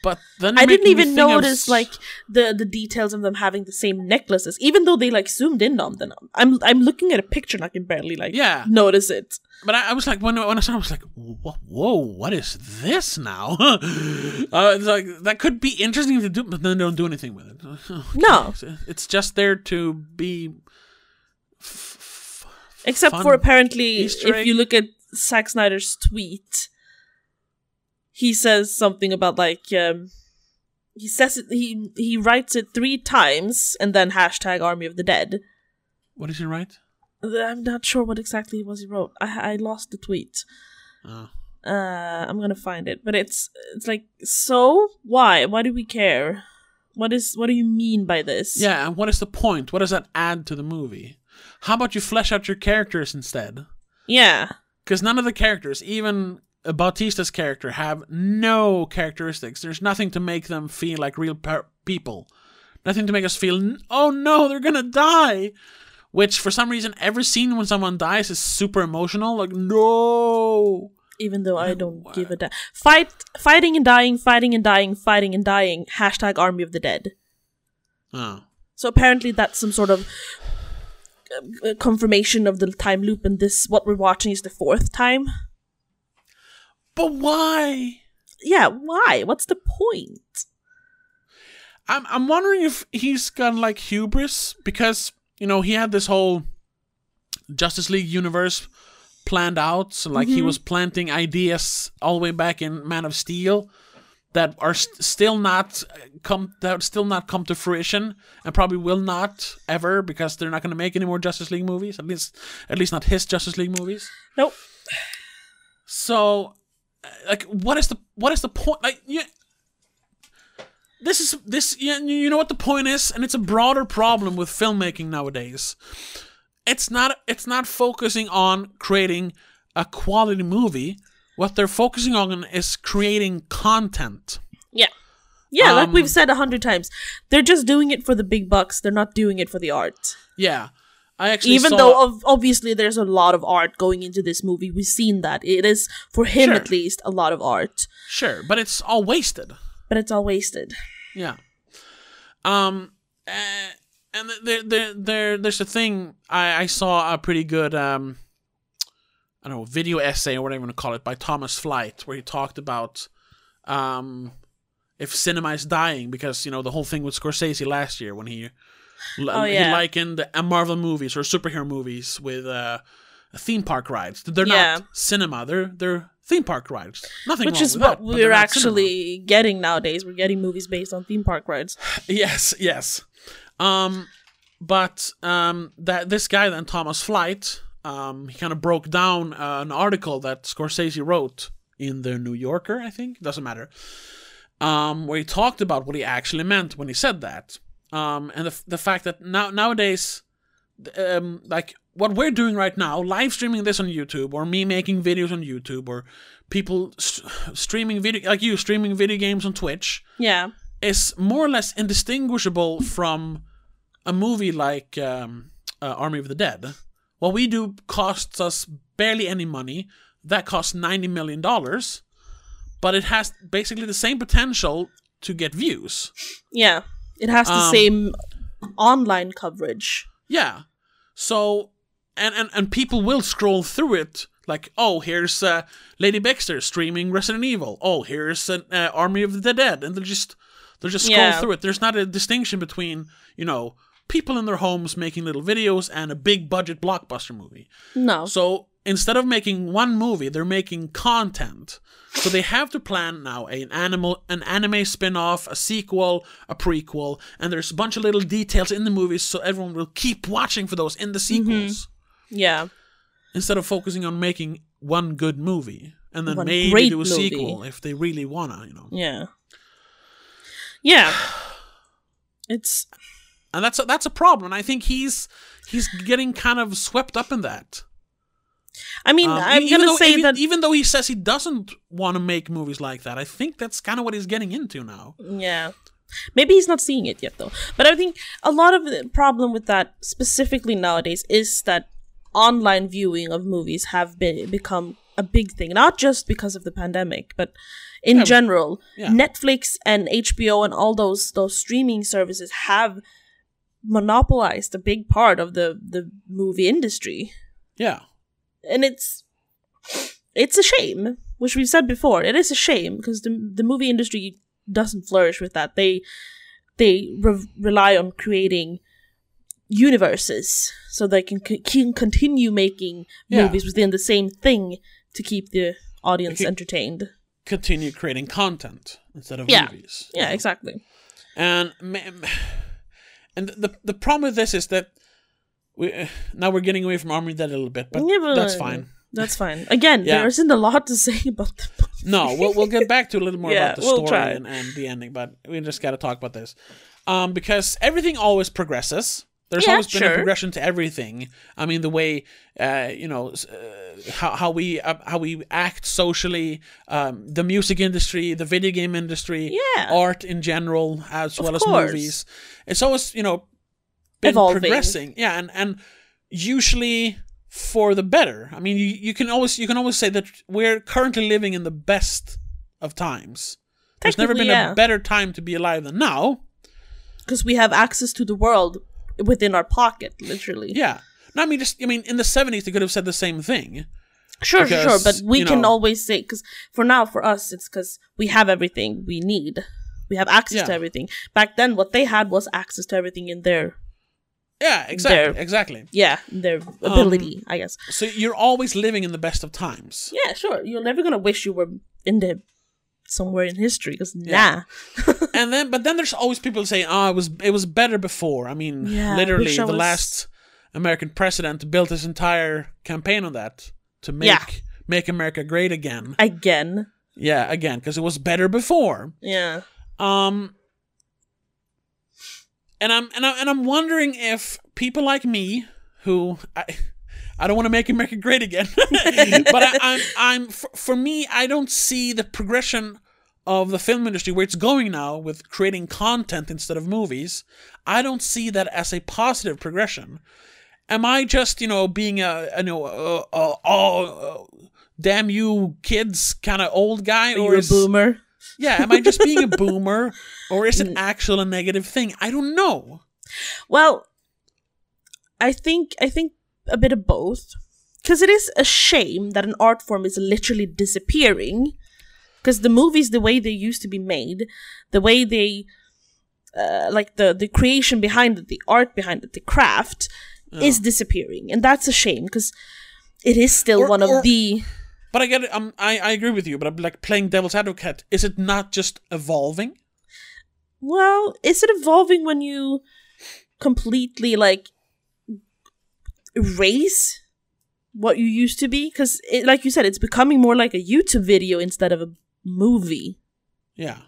Speaker 1: But then
Speaker 2: I didn't even
Speaker 1: of
Speaker 2: notice like the the details of them having the same necklaces, even though they like zoomed in on them. I'm I'm looking at a picture and I can barely like
Speaker 1: Yeah.
Speaker 2: notice it.
Speaker 1: But I, I was like, when when I saw, it, I was like, whoa, what is this now? (laughs) uh, it's like that could be interesting to do, but then don't do anything with it. (laughs)
Speaker 2: No,
Speaker 1: It's, just there to be.
Speaker 2: except
Speaker 1: fun
Speaker 2: for apparently, if you look at Zack Snyder's tweet, he says something about like um, he says it. He he writes it three times and then hashtag Army of the Dead.
Speaker 1: What is he write
Speaker 2: I'm not sure what exactly it was he wrote. I I lost the tweet.
Speaker 1: Oh.
Speaker 2: Uh, I'm gonna find it, but it's it's like so. Why? Why do we care? What is? What do you mean by this?
Speaker 1: Yeah, and what is the point? What does that add to the movie? How about you flesh out your characters instead?
Speaker 2: Yeah.
Speaker 1: Because none of the characters, even Bautista's character, have no characteristics. There's nothing to make them feel like real per- people. Nothing to make us feel, oh no, they're gonna die. Which, for some reason, every scene when someone dies is super emotional. Like, no.
Speaker 2: Even though I don't give a damn. Fight, fighting and dying, fighting and dying, fighting and dying. Hashtag Army of the Dead.
Speaker 1: Oh.
Speaker 2: So apparently that's some sort of uh, confirmation of the time loop, and this what we're watching is the fourth time.
Speaker 1: But why?
Speaker 2: Yeah, why? What's the point?
Speaker 1: I'm I'm wondering if he's got like hubris because you know he had this whole Justice League universe planned out, so like he was planting ideas all the way back in Man of Steel that are st- still not uh, come that still not come to fruition and probably will not ever because they're not going to make any more Justice League movies at least at least not his Justice League movies.
Speaker 2: Nope.
Speaker 1: So, like, what is the what is the point? Like, you, this is this. You, you know what the point is, and it's a broader problem with filmmaking nowadays. It's not it's not focusing on creating a quality movie. What they're focusing on is creating content.
Speaker 2: Yeah. Yeah, like
Speaker 1: Um,
Speaker 2: we've said a hundred times, they're just doing it for the big bucks. They're not doing it for the art.
Speaker 1: Yeah, I actually
Speaker 2: Even
Speaker 1: saw-
Speaker 2: though obviously there's a lot of art going into this movie, we've seen that it is for him
Speaker 1: Sure.
Speaker 2: at least a lot of art,
Speaker 1: sure, but it's all wasted.
Speaker 2: but it's all wasted.
Speaker 1: Yeah. Um, uh, and there, there, there, there's a thing. I, I saw a pretty good, um, I don't know, video essay or whatever you want to call it by Thomas Flight, where he talked about, um, if cinema is dying because you know the whole thing with Scorsese last year when he,
Speaker 2: Oh,
Speaker 1: he
Speaker 2: yeah.
Speaker 1: likened uh, Marvel movies or superhero movies with uh, theme park rides. They're
Speaker 2: Yeah.
Speaker 1: not cinema. They're they're theme park rides. Nothing
Speaker 2: Which is what
Speaker 1: that,
Speaker 2: we're
Speaker 1: not cinema.
Speaker 2: actually getting nowadays. We're getting movies based on theme park rides. (sighs)
Speaker 1: Yes, yes. Um, but um, that this guy then Thomas Flight, um, he kind of broke down uh, an article that Scorsese wrote in the New Yorker, I think. Doesn't matter. Um, where he talked about what he actually meant when he said that, um, and the the fact that now nowadays, um, like what we're doing right now, live streaming this on YouTube, or me making videos on YouTube, or people st- streaming video like you streaming video games on Twitch
Speaker 2: Yeah.
Speaker 1: is more or less indistinguishable from a movie like um, uh, Army of the Dead. What we do costs us barely any money. That costs ninety million dollars, but it has basically the same potential to get views.
Speaker 2: Yeah. It has the
Speaker 1: Um,
Speaker 2: same online coverage.
Speaker 1: Yeah. So, and and and people will scroll through it like, oh, here's uh, Lady Baxter streaming Resident Evil. Oh, here's an uh, Army of the Dead, and they'll just they'll just scroll
Speaker 2: Yeah.
Speaker 1: through it. There's not a distinction between you know people in their homes making little videos and a big budget blockbuster movie.
Speaker 2: No.
Speaker 1: So instead of making one movie, they're making content. So they have to plan now an animal, an anime spin-off, a sequel, a prequel, and there's a bunch of little details in the movies, so everyone will keep watching for those in the mm-hmm. sequels
Speaker 2: yeah.
Speaker 1: instead of focusing on making one good movie and then
Speaker 2: One
Speaker 1: maybe do a
Speaker 2: movie.
Speaker 1: sequel if they really wanna, you know.
Speaker 2: Yeah. Yeah. (sighs) It's
Speaker 1: And that's a, that's a problem. And I think he's he's getting kind of swept up in that.
Speaker 2: I mean,
Speaker 1: Um,
Speaker 2: I'm gonna
Speaker 1: though,
Speaker 2: say
Speaker 1: even,
Speaker 2: that
Speaker 1: even though he says he doesn't want to make movies like that, I think that's kind of what he's getting into now.
Speaker 2: Yeah. Maybe he's not seeing it yet though. But I think a lot of the problem with that specifically nowadays is that online viewing of movies have been become a big thing. Not just because of the pandemic, but in
Speaker 1: Yeah.
Speaker 2: general.
Speaker 1: Yeah.
Speaker 2: Netflix and HBO and all those those streaming services have monopolized a big part of the the movie industry.
Speaker 1: Yeah.
Speaker 2: And it's it's a shame, which we've said before. It is a shame because the the movie industry doesn't flourish with that. They they re- rely on creating universes so they can, c- can continue making
Speaker 1: Yeah.
Speaker 2: movies within the same thing to keep the audience entertained.
Speaker 1: Continue creating content instead of
Speaker 2: Yeah.
Speaker 1: movies.
Speaker 2: Yeah, exactly.
Speaker 1: And and the the problem with this is that we uh, now we're getting away from the Dead a little bit, but
Speaker 2: Yeah,
Speaker 1: that's
Speaker 2: uh,
Speaker 1: fine.
Speaker 2: That's fine. Again,
Speaker 1: Yeah.
Speaker 2: there isn't a lot to say (laughs) about the
Speaker 1: No, we'll we'll get back to a little more
Speaker 2: Yeah,
Speaker 1: about the
Speaker 2: we'll
Speaker 1: story and, and the ending, but we just got to talk about this, um, because everything always progresses. There's always been a progression to everything. I mean, the way uh, you know uh, how how we uh, how we act socially, um, the music industry, the video game industry,
Speaker 2: Yeah.
Speaker 1: art in general, as
Speaker 2: Of
Speaker 1: well as
Speaker 2: course.
Speaker 1: movies. It's always you know been
Speaker 2: Evolving.
Speaker 1: progressing. Yeah, and and usually for the better. I mean, you, you can always you can always say that we're currently living in the best of times. There's never been
Speaker 2: yeah.
Speaker 1: a better time to be alive than now.
Speaker 2: because we have access to the world within our pocket, literally.
Speaker 1: Yeah. No, I mean, just I mean, in the '70s they could have said the same thing.
Speaker 2: Sure, sure, sure. But we
Speaker 1: you
Speaker 2: can
Speaker 1: know-
Speaker 2: always say because for now, for us, it's because we have everything we need. We have access to everything. Back then, what they had was access to everything in their
Speaker 1: Yeah, exactly,
Speaker 2: There.
Speaker 1: exactly.
Speaker 2: yeah, their
Speaker 1: Um,
Speaker 2: ability, I guess.
Speaker 1: So you're always living in the best of times.
Speaker 2: Yeah, sure. You're never gonna wish you were in the somewhere in history because
Speaker 1: Yeah.
Speaker 2: nah. (laughs)
Speaker 1: and then but then there's always people saying oh it was it was better before i mean
Speaker 2: Yeah,
Speaker 1: literally the
Speaker 2: was-
Speaker 1: last american president built his entire campaign on that to make
Speaker 2: Yeah.
Speaker 1: make america great again
Speaker 2: Again,
Speaker 1: yeah again because it was better before
Speaker 2: yeah.
Speaker 1: um and i'm and i'm and i'm wondering if people like me who i I don't want to make America great again, (laughs) but I, I'm, I'm for, for me, I don't see the progression of the film industry where it's going now with creating content instead of movies. I don't see that as a positive progression. Am I just, you know, being a, a you know, oh, damn you kids kind of old guy, or
Speaker 2: You're a boomer.
Speaker 1: Yeah, am I just being a (laughs) boomer, or is it actual a negative thing? I don't know.
Speaker 2: Well, I think I think a bit of both, because it is a shame that an art form is literally disappearing. Because the movies, the way they used to be made, the way they, uh, like the the creation behind it, the art behind it, the craft, is disappearing, and that's a shame because it is still
Speaker 1: Or-
Speaker 2: one of
Speaker 1: or-
Speaker 2: the
Speaker 1: But I get it. Um, I I agree with you. But I'm like playing devil's advocate. Is it not just evolving?
Speaker 2: Well, is it evolving when you completely like erase what you used to be? Because, like you said, it's becoming more like a YouTube video instead of a movie.
Speaker 1: Yeah.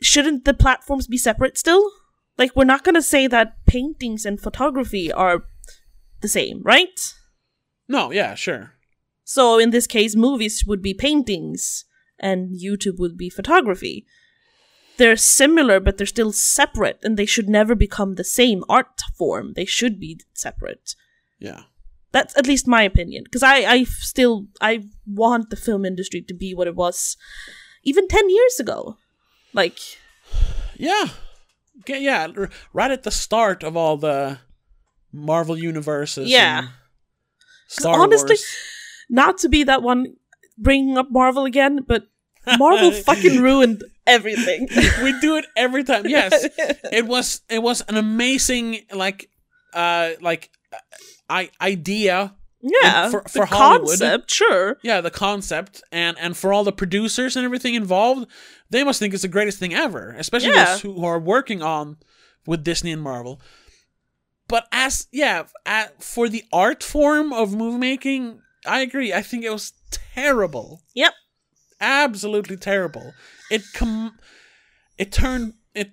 Speaker 2: Shouldn't the platforms be separate still? Like, we're not going to say that paintings and photography are the same, right?
Speaker 1: No. Yeah. Sure.
Speaker 2: So, in this case, movies would be paintings and YouTube would be photography. They're similar, but they're still separate, and they should never become the same art form. They should be separate.
Speaker 1: Yeah.
Speaker 2: That's at least my opinion. Because I, I still, I want the film industry to be what it was even 10 years ago. Like,
Speaker 1: Yeah. Yeah. Right at the start of all the Marvel universes.
Speaker 2: Yeah. honestly-
Speaker 1: Wars.
Speaker 2: Not to be that one bringing up Marvel again, but Marvel (laughs) fucking ruined everything.
Speaker 1: we do it every time. Yes. (laughs) it was it was an amazing like uh like uh, I idea
Speaker 2: yeah,
Speaker 1: for-
Speaker 2: the
Speaker 1: for Hollywood.
Speaker 2: concept, sure.
Speaker 1: yeah the concept and and for all the producers and everything involved they must think it's the greatest thing ever especially
Speaker 2: Yeah.
Speaker 1: those who are working on with disney and marvel but as yeah a for the art form of movie making i agree i think it was terrible
Speaker 2: Yep.
Speaker 1: absolutely terrible it com it turned it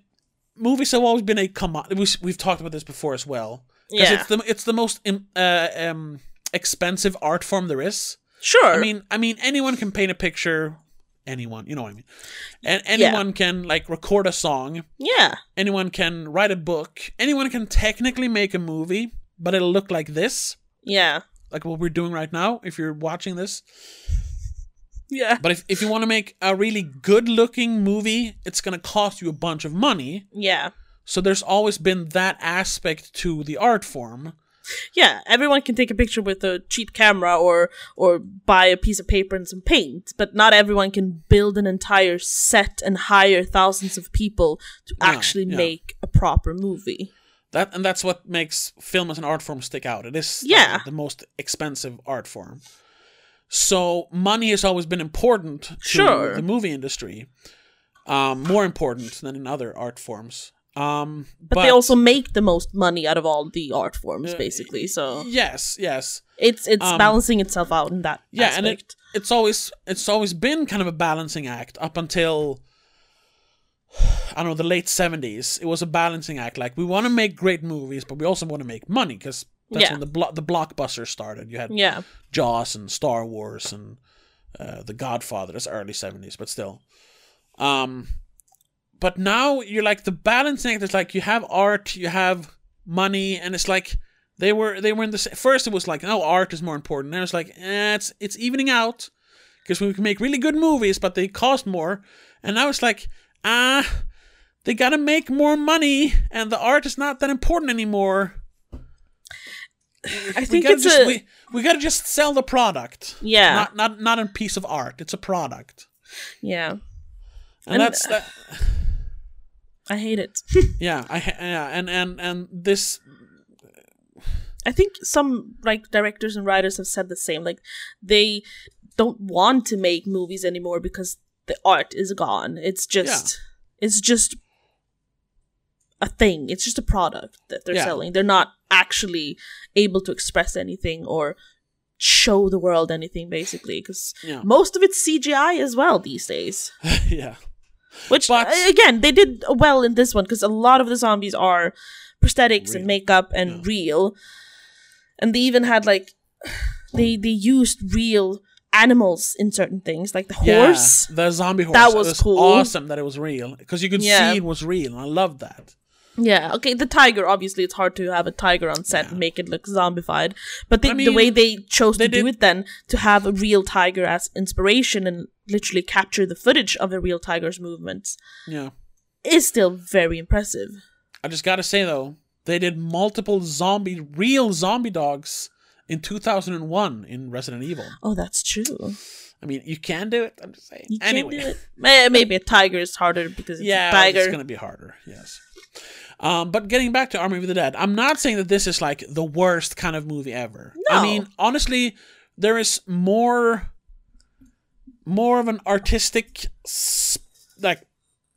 Speaker 1: movies have always been a commodity we, we've talked about this before as well.
Speaker 2: Yeah,
Speaker 1: it's the it's the most um, uh, um expensive art form there is
Speaker 2: sure.
Speaker 1: I mean, I mean, anyone can paint a picture. Anyone, you know what I mean. And anyone can like record a song.
Speaker 2: yeah,
Speaker 1: Anyone can write a book. Anyone can technically make a movie, but it'll look like this,
Speaker 2: yeah,
Speaker 1: like what we're doing right now. If you're watching this,
Speaker 2: yeah,
Speaker 1: but if if you want to make a really good-looking movie, it's gonna cost you a bunch of money.
Speaker 2: yeah,
Speaker 1: So there's always been that aspect to the art form.
Speaker 2: yeah. Everyone can take a picture with a cheap camera or or buy a piece of paper and some paint, but not everyone can build an entire set and hire thousands of people to
Speaker 1: No,
Speaker 2: actually
Speaker 1: yeah.
Speaker 2: make a proper movie.
Speaker 1: That and that's what makes film as an art form stick out. It is like,
Speaker 2: Yeah.
Speaker 1: the most expensive art form. So money has always been important to
Speaker 2: Sure.
Speaker 1: the movie industry. Um, more important than in other art forms. Um,
Speaker 2: But, they also make the most money out of all the art forms, basically. So
Speaker 1: yes, yes,
Speaker 2: it's it's
Speaker 1: Um,
Speaker 2: balancing itself out in that
Speaker 1: yeah, and
Speaker 2: aspect.
Speaker 1: it, it's always it's always been kind of a balancing act up until I don't know the late seventies. It was a balancing act. Like we want to make great movies, but we also want to make money because that's
Speaker 2: Yeah.
Speaker 1: when the blo- the blockbusters started. You had
Speaker 2: yeah,
Speaker 1: Jaws and Star Wars and uh, The Godfather. That's early seventies, but still. Um, but now you're like the balancing act is like you have art, you have money, and it's like they were they were in the first. It was like no, art is more important. Then it's like eh, it's it's evening out because we can make really good movies, but they cost more. And now it's like ah, they gotta make more money, and the art is not that important anymore.
Speaker 2: I
Speaker 1: we
Speaker 2: think it's
Speaker 1: just
Speaker 2: a
Speaker 1: we, we gotta just sell the product.
Speaker 2: yeah,
Speaker 1: Not not not a piece of art. It's a product.
Speaker 2: yeah.
Speaker 1: And,
Speaker 2: And-
Speaker 1: that's that
Speaker 2: I hate it. (laughs)
Speaker 1: yeah, I yeah, and and and this
Speaker 2: I think some like directors and writers have said the same. Like they don't want to make movies anymore because the art is gone. It's just it's just a thing. It's just a product that they're
Speaker 1: Yeah.
Speaker 2: selling. They're not actually able to express anything or show the world anything basically because
Speaker 1: Yeah.
Speaker 2: most of it's CGI as well these days. (laughs)
Speaker 1: yeah.
Speaker 2: Which
Speaker 1: But-
Speaker 2: again, they did well in this one because a lot of the zombies are prosthetics
Speaker 1: Real.
Speaker 2: and makeup and real, and they even had like (sighs) they they used real animals in certain things, like the horse.
Speaker 1: The zombie horse.
Speaker 2: That
Speaker 1: It
Speaker 2: was cool.
Speaker 1: Awesome that it was real because you could
Speaker 2: Yeah.
Speaker 1: see it was real. and I love that.
Speaker 2: Yeah, okay. The tiger, obviously, it's hard to have a tiger on set and make it look zombified. But the,
Speaker 1: I
Speaker 2: the way they chose
Speaker 1: they
Speaker 2: to do it then, to have a real tiger as inspiration and literally capture the footage of a real tiger's movements,
Speaker 1: Yeah.
Speaker 2: is still very impressive.
Speaker 1: I just gotta say though, they did multiple zombie, real zombie dogs in 2001 in Resident Evil.
Speaker 2: Oh, that's true.
Speaker 1: I mean, you can do it. I'm just saying.
Speaker 2: You
Speaker 1: anyway,
Speaker 2: can't do it. Maybe a tiger is harder because it's
Speaker 1: yeah,
Speaker 2: a tiger.
Speaker 1: it's gonna be harder. Yes. Um, but getting back to Army of the Dead, I'm not saying that this is like the worst kind of movie ever.
Speaker 2: No.
Speaker 1: I mean, honestly, there is more more of an artistic like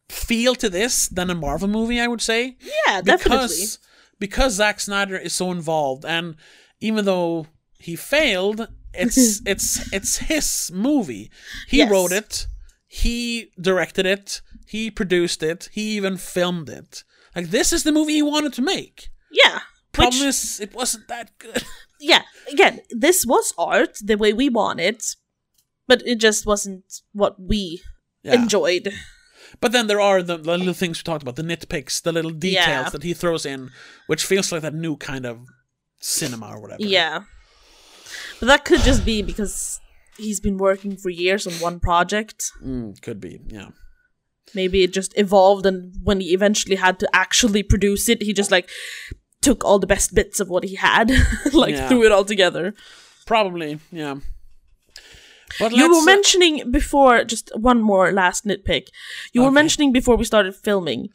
Speaker 1: feel to this than a Marvel movie, I would say.
Speaker 2: Yeah, definitely.
Speaker 1: Because because Zack Snyder is so involved and even though he failed, it's (laughs) it's it's his movie. He
Speaker 2: Yes.
Speaker 1: wrote it, he directed it, he produced it, he even filmed it. Like this is the movie he wanted to make.
Speaker 2: Yeah.
Speaker 1: Problem is it wasn't that good. (laughs)
Speaker 2: yeah, again, this was art the way we wanted, it, but it just wasn't what we
Speaker 1: Yeah.
Speaker 2: enjoyed.
Speaker 1: But then there are the, the little things we talked about, the nitpicks, the little details
Speaker 2: Yeah.
Speaker 1: that he throws in, which feels like that new kind of cinema or whatever.
Speaker 2: Yeah. But that could just be because he's been working for years on one project.
Speaker 1: Mm, could be, yeah.
Speaker 2: Maybe it just evolved, and when he eventually had to actually produce it, he just like took all the best bits of what he had, (laughs) like
Speaker 1: Yeah.
Speaker 2: threw it all together.
Speaker 1: Probably, yeah. But
Speaker 2: You were
Speaker 1: uh,
Speaker 2: mentioning before, just one more last nitpick. You were mentioning before we started filming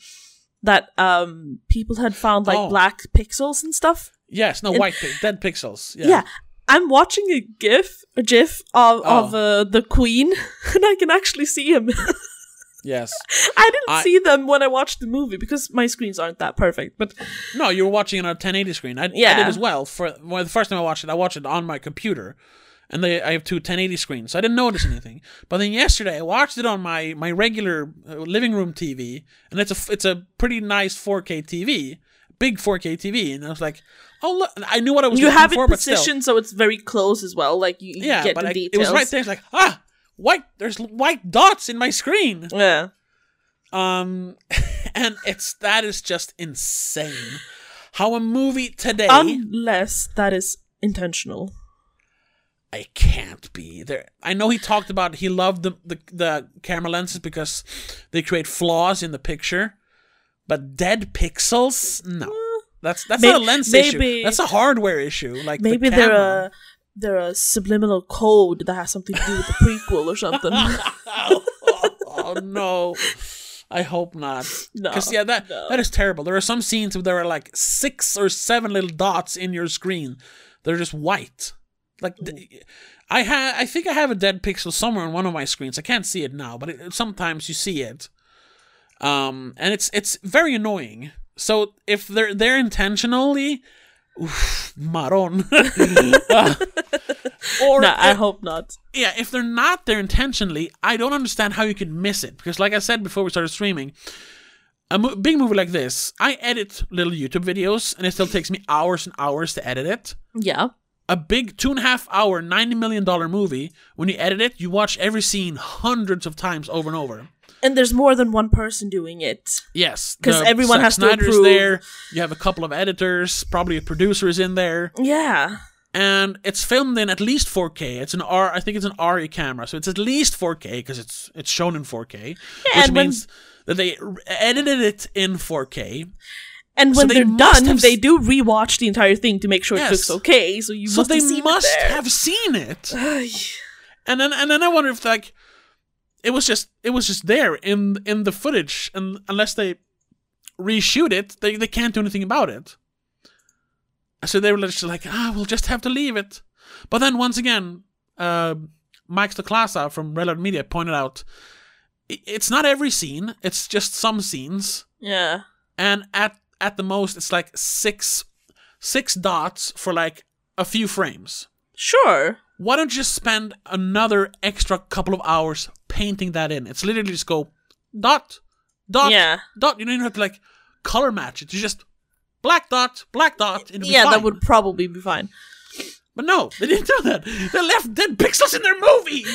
Speaker 2: that um people had found like
Speaker 1: Oh.
Speaker 2: black pixels and stuff.
Speaker 1: Yes, no, white, pi- dead pixels. Yeah.
Speaker 2: Yeah. I'm watching a GIF, a GIF of
Speaker 1: Oh.
Speaker 2: of uh, the Queen, (laughs) and I can actually see him.
Speaker 1: Yes. (laughs)
Speaker 2: I didn't
Speaker 1: I-
Speaker 2: see them when I watched the movie because my screens aren't that perfect. But
Speaker 1: No, you were watching it on a 1080 screen. I, I did as well. For well, the first time I watched it, I watched it on my computer, and they I have two 1080 screens, so I didn't notice anything. But then yesterday, I watched it on my my regular uh, living room TV, and it's a it's a pretty nice 4K TV, big 4K TV, and I was like, oh look, I knew what I was
Speaker 2: you have it
Speaker 1: for,
Speaker 2: positioned so it's very close as well. Like you, you
Speaker 1: yeah,
Speaker 2: get
Speaker 1: but
Speaker 2: the
Speaker 1: I,
Speaker 2: details.
Speaker 1: it was right there. It's like ah, white. There's white dots in my screen.
Speaker 2: Yeah.
Speaker 1: Um, (laughs) and it's that is just insane. How a movie today.
Speaker 2: Unless that is intentional.
Speaker 1: I can't be there. I know he talked about he loved the, the the camera lenses because they create flaws in the picture, but dead pixels, no. Mm, that's that's
Speaker 2: May-
Speaker 1: not a lens
Speaker 2: maybe-
Speaker 1: issue. That's a hardware issue. Like the
Speaker 2: Maybe they're
Speaker 1: camera.
Speaker 2: a they're a subliminal code that has something to do with the prequel or something.
Speaker 1: oh, (laughs) oh, no. I hope not.
Speaker 2: No,
Speaker 1: Because yeah, that
Speaker 2: no.
Speaker 1: that is terrible. There are some scenes where there are like six or seven little dots in your screen. They're just white. Like th- I ha- I think I have a dead pixel somewhere on one of my screens. I can't see it now, but it, sometimes you see it. Um, and it's it's very annoying. So if they're they're intentionally, oof, maron. (laughs) or
Speaker 2: no, I hope not.
Speaker 1: yeah, if they're not there intentionally, I don't understand how you could miss it. Because, like I said before we started streaming, a mo- big movie like this, I edit little YouTube videos, and it still takes me hours and hours to edit it.
Speaker 2: Yeah.
Speaker 1: A big two and a half hour, ninety million dollar movie, when you edit it, you watch every scene hundreds of times over and over.
Speaker 2: And there's more than one person doing it.
Speaker 1: Yes, because
Speaker 2: everyone
Speaker 1: Zack
Speaker 2: has to
Speaker 1: Snyder's
Speaker 2: approve.
Speaker 1: there. You have a couple of editors, probably a producer is in there.
Speaker 2: Yeah.
Speaker 1: and it's filmed in at least 4K. It's an R, I think it's an RE camera, so it's at least 4K because it's it's shown in 4K, yeah, which
Speaker 2: and when-
Speaker 1: means that they edited it in 4K.
Speaker 2: And when
Speaker 1: they
Speaker 2: they are done,
Speaker 1: have
Speaker 2: they do rewatch the entire thing to make sure
Speaker 1: Yes.
Speaker 2: it looks okay. So you
Speaker 1: So
Speaker 2: must
Speaker 1: they
Speaker 2: have seen
Speaker 1: must have seen it. (sighs) And then and then I wonder if like it was just it was just there in in the footage, and unless they reshoot it, they they can't do anything about it. So they were just like, ah, we'll just have to leave it. But then once again, uh, Mike Stoklasa from Red Letter Media pointed out it's not every scene; it's just some scenes,
Speaker 2: yeah.
Speaker 1: and at at the most, it's like six six dots for like a few frames
Speaker 2: Sure.
Speaker 1: why don't you just spend another extra couple of hours painting that in? It's literally just go dot, dot,
Speaker 2: Yeah.
Speaker 1: dot. You don't even have to like color match it. You just black dot, black dot.
Speaker 2: Yeah, that would probably be fine.
Speaker 1: But no, they didn't do that. They left dead pixels in their movie. (sighs)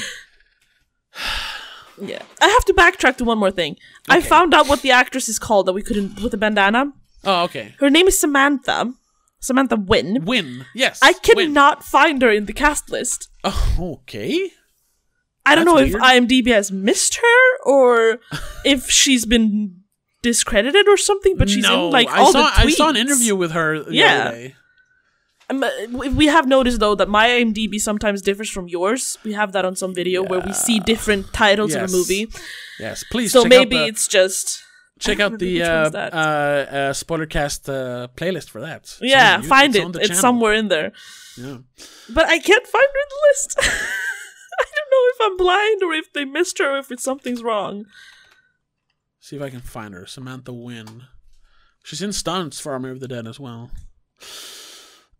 Speaker 2: Yeah. I have to backtrack to one more thing. I found out what the actress is called that we couldn't with the bandana.
Speaker 1: Oh, okay.
Speaker 2: Her name is Samantha. Samantha Wynn.
Speaker 1: Win. Yes.
Speaker 2: I
Speaker 1: win.
Speaker 2: cannot find her in the cast list.
Speaker 1: Oh, okay.
Speaker 2: I don't
Speaker 1: That's
Speaker 2: know
Speaker 1: weird.
Speaker 2: if IMDb has missed her or (laughs) if she's been discredited or something, but she's
Speaker 1: no,
Speaker 2: in like
Speaker 1: I
Speaker 2: all
Speaker 1: saw
Speaker 2: the tweets.
Speaker 1: I saw an interview with her the
Speaker 2: Yeah.
Speaker 1: other day.
Speaker 2: Um, uh, we have noticed though that my IMDb sometimes differs from yours. We have that on some video where we see different titles
Speaker 1: Yes.
Speaker 2: of a movie.
Speaker 1: Yes, please.
Speaker 2: So maybe
Speaker 1: the,
Speaker 2: it's just
Speaker 1: check out the uh,
Speaker 2: which one's that.
Speaker 1: uh, uh, spoilercast uh, playlist for that. It's
Speaker 2: yeah, find
Speaker 1: It's
Speaker 2: it. It's
Speaker 1: channel.
Speaker 2: somewhere in there.
Speaker 1: Yeah.
Speaker 2: But I can't find her in the list. (laughs) (laughs) I don't know if I'm blind or if they missed her or if it's something's wrong.
Speaker 1: See if I can find her. Samantha Win. She's in stunts for Army of the Dead as well.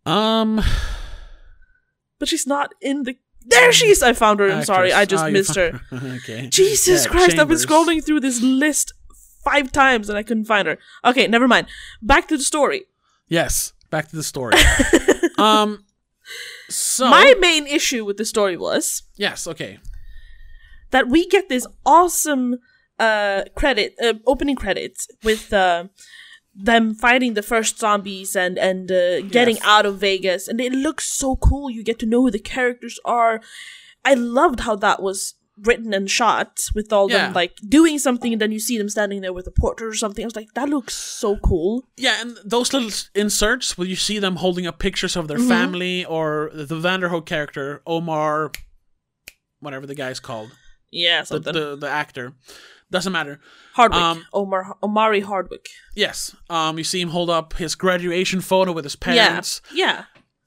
Speaker 1: Um,
Speaker 2: But she's not in the. There she is! I found her. I'm sorry, I just
Speaker 1: you
Speaker 2: missed her. (laughs)
Speaker 1: okay.
Speaker 2: Jesus
Speaker 1: Yeah,
Speaker 2: Christ, I've been scrolling through this list five times and I couldn't find her. Okay, never mind. Back to the story.
Speaker 1: Yes, back to the story. (laughs) um, so
Speaker 2: My main issue with the story was
Speaker 1: yes, okay,
Speaker 2: that we get this awesome uh credit uh, opening credits with uh them fighting the first zombies and and uh, getting
Speaker 1: Yes.
Speaker 2: out of Vegas. And it looks so cool. You get to know who the characters are. I loved how that was written and shot with all
Speaker 1: Yeah.
Speaker 2: them like doing something and then you see them standing there with a portrait or something. I was like that looks so cool.
Speaker 1: Yeah, and those little inserts where you see them holding up pictures of their
Speaker 2: Mm-hmm.
Speaker 1: family or the Vanderohe character Omar, whatever the guy's called,
Speaker 2: yeah
Speaker 1: the
Speaker 2: something.
Speaker 1: the, the actor, doesn't matter.
Speaker 2: Hardwick.
Speaker 1: Um,
Speaker 2: Omar Omari Hardwick.
Speaker 1: Yes, um, you see him hold up his graduation photo with his
Speaker 2: yeah.
Speaker 1: parents.
Speaker 2: yeah.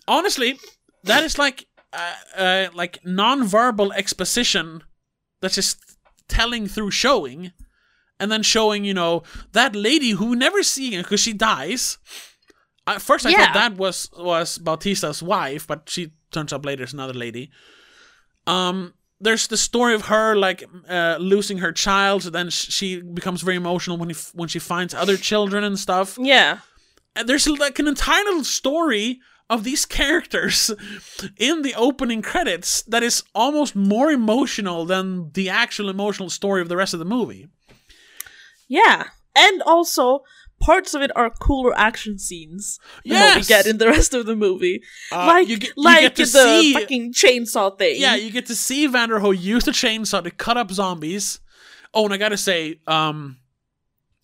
Speaker 1: Honestly, that is like uh, uh, like non-verbal exposition that's just telling through showing, and then showing you know that lady who we never see because she dies. At first, I
Speaker 2: Yeah.
Speaker 1: thought that was was Bautista's wife, but she turns up later as another lady. Um, there's the story of her like uh, losing her child, so then sh- she becomes very emotional when he f- when she finds other children and stuff
Speaker 2: yeah
Speaker 1: and there's like an entire little story of these characters in the opening credits that is almost more emotional than the actual emotional story of the rest of the movie.
Speaker 2: Yeah, and also parts of it are cooler action scenes than what we get in the rest of the movie.
Speaker 1: Uh,
Speaker 2: like,
Speaker 1: you get- you
Speaker 2: like
Speaker 1: get
Speaker 2: the
Speaker 1: see-
Speaker 2: fucking chainsaw thing.
Speaker 1: Yeah, you get to see Vanderohe use the chainsaw to cut up zombies. Oh, and I gotta say, um,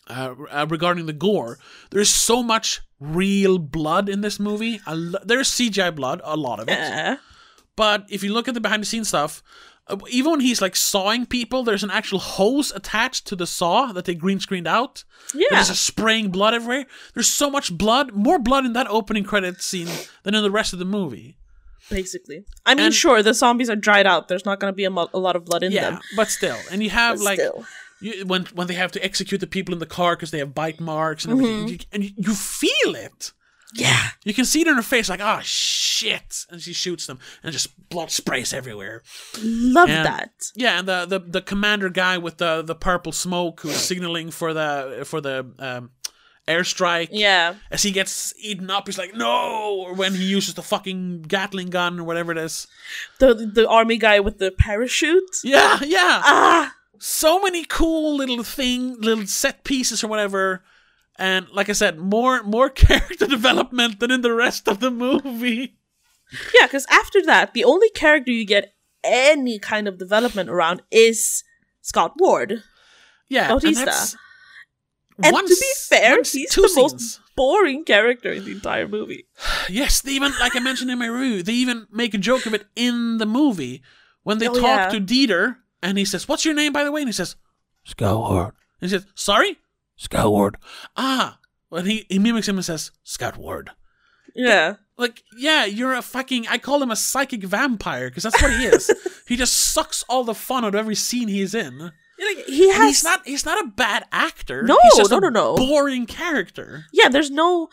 Speaker 1: uh, uh, regarding the gore, there's so much real blood in this movie. Lo- there's CGI blood, a lot of it.
Speaker 2: Yeah.
Speaker 1: But if you look at the behind the scenes stuff, uh, even when he's like sawing people, there's an actual hose attached to the saw that they green screened out.
Speaker 2: Yeah.
Speaker 1: There's just spraying blood everywhere. There's so much blood, more blood in that opening credit scene than in the rest of the movie.
Speaker 2: basically. I mean,
Speaker 1: And-
Speaker 2: sure, the zombies are dried out. There's not going to be a, mo- a lot of blood in
Speaker 1: Yeah,
Speaker 2: them.
Speaker 1: but still, and you have
Speaker 2: But
Speaker 1: like
Speaker 2: still.
Speaker 1: You, when when they have to execute the people in the car because they have bite marks and everything,
Speaker 2: Mm-hmm.
Speaker 1: you, and you, feel it.
Speaker 2: Yeah.
Speaker 1: You can see it in her face, like, oh shit, and she shoots them, and just blood sprays everywhere.
Speaker 2: Love
Speaker 1: And-
Speaker 2: that.
Speaker 1: Yeah, and the, the the commander guy with the the purple smoke who's signaling for the for the um, airstrike.
Speaker 2: Yeah.
Speaker 1: As he gets eaten up, he's like, "No!" Or when he uses the fucking Gatling gun or whatever it is.
Speaker 2: The the army guy with the parachute.
Speaker 1: Yeah, yeah.
Speaker 2: Ah.
Speaker 1: So many cool little thing, little set pieces or whatever. And like I said, more more (laughs) character development than in the rest of the movie.
Speaker 2: Yeah, because after that, the only character you get any kind of development around is Scott Ward.
Speaker 1: Yeah,
Speaker 2: Bautista. And
Speaker 1: one
Speaker 2: to be fair, he's the
Speaker 1: scenes.
Speaker 2: most boring character in the entire movie. (sighs)
Speaker 1: Yes, they even like I mentioned in my review, they even make a joke of it in the movie when they
Speaker 2: Oh,
Speaker 1: talk
Speaker 2: yeah.
Speaker 1: to Dieter, and he says, "What's your name, by the way?" And he says, "Scoward." And he says, "Sorry, Scoward." Ah, when he he mimics him and says, "Scoward."
Speaker 2: Yeah.
Speaker 1: Like, yeah, you're a fucking. I call him a psychic vampire because that's what he is. (laughs) he just sucks all the fun out of every scene he's in.
Speaker 2: Like, he
Speaker 1: And
Speaker 2: has
Speaker 1: he's not. He's not a bad actor.
Speaker 2: No,
Speaker 1: he's just
Speaker 2: no,
Speaker 1: a
Speaker 2: no, no.
Speaker 1: Boring character.
Speaker 2: Yeah, there's no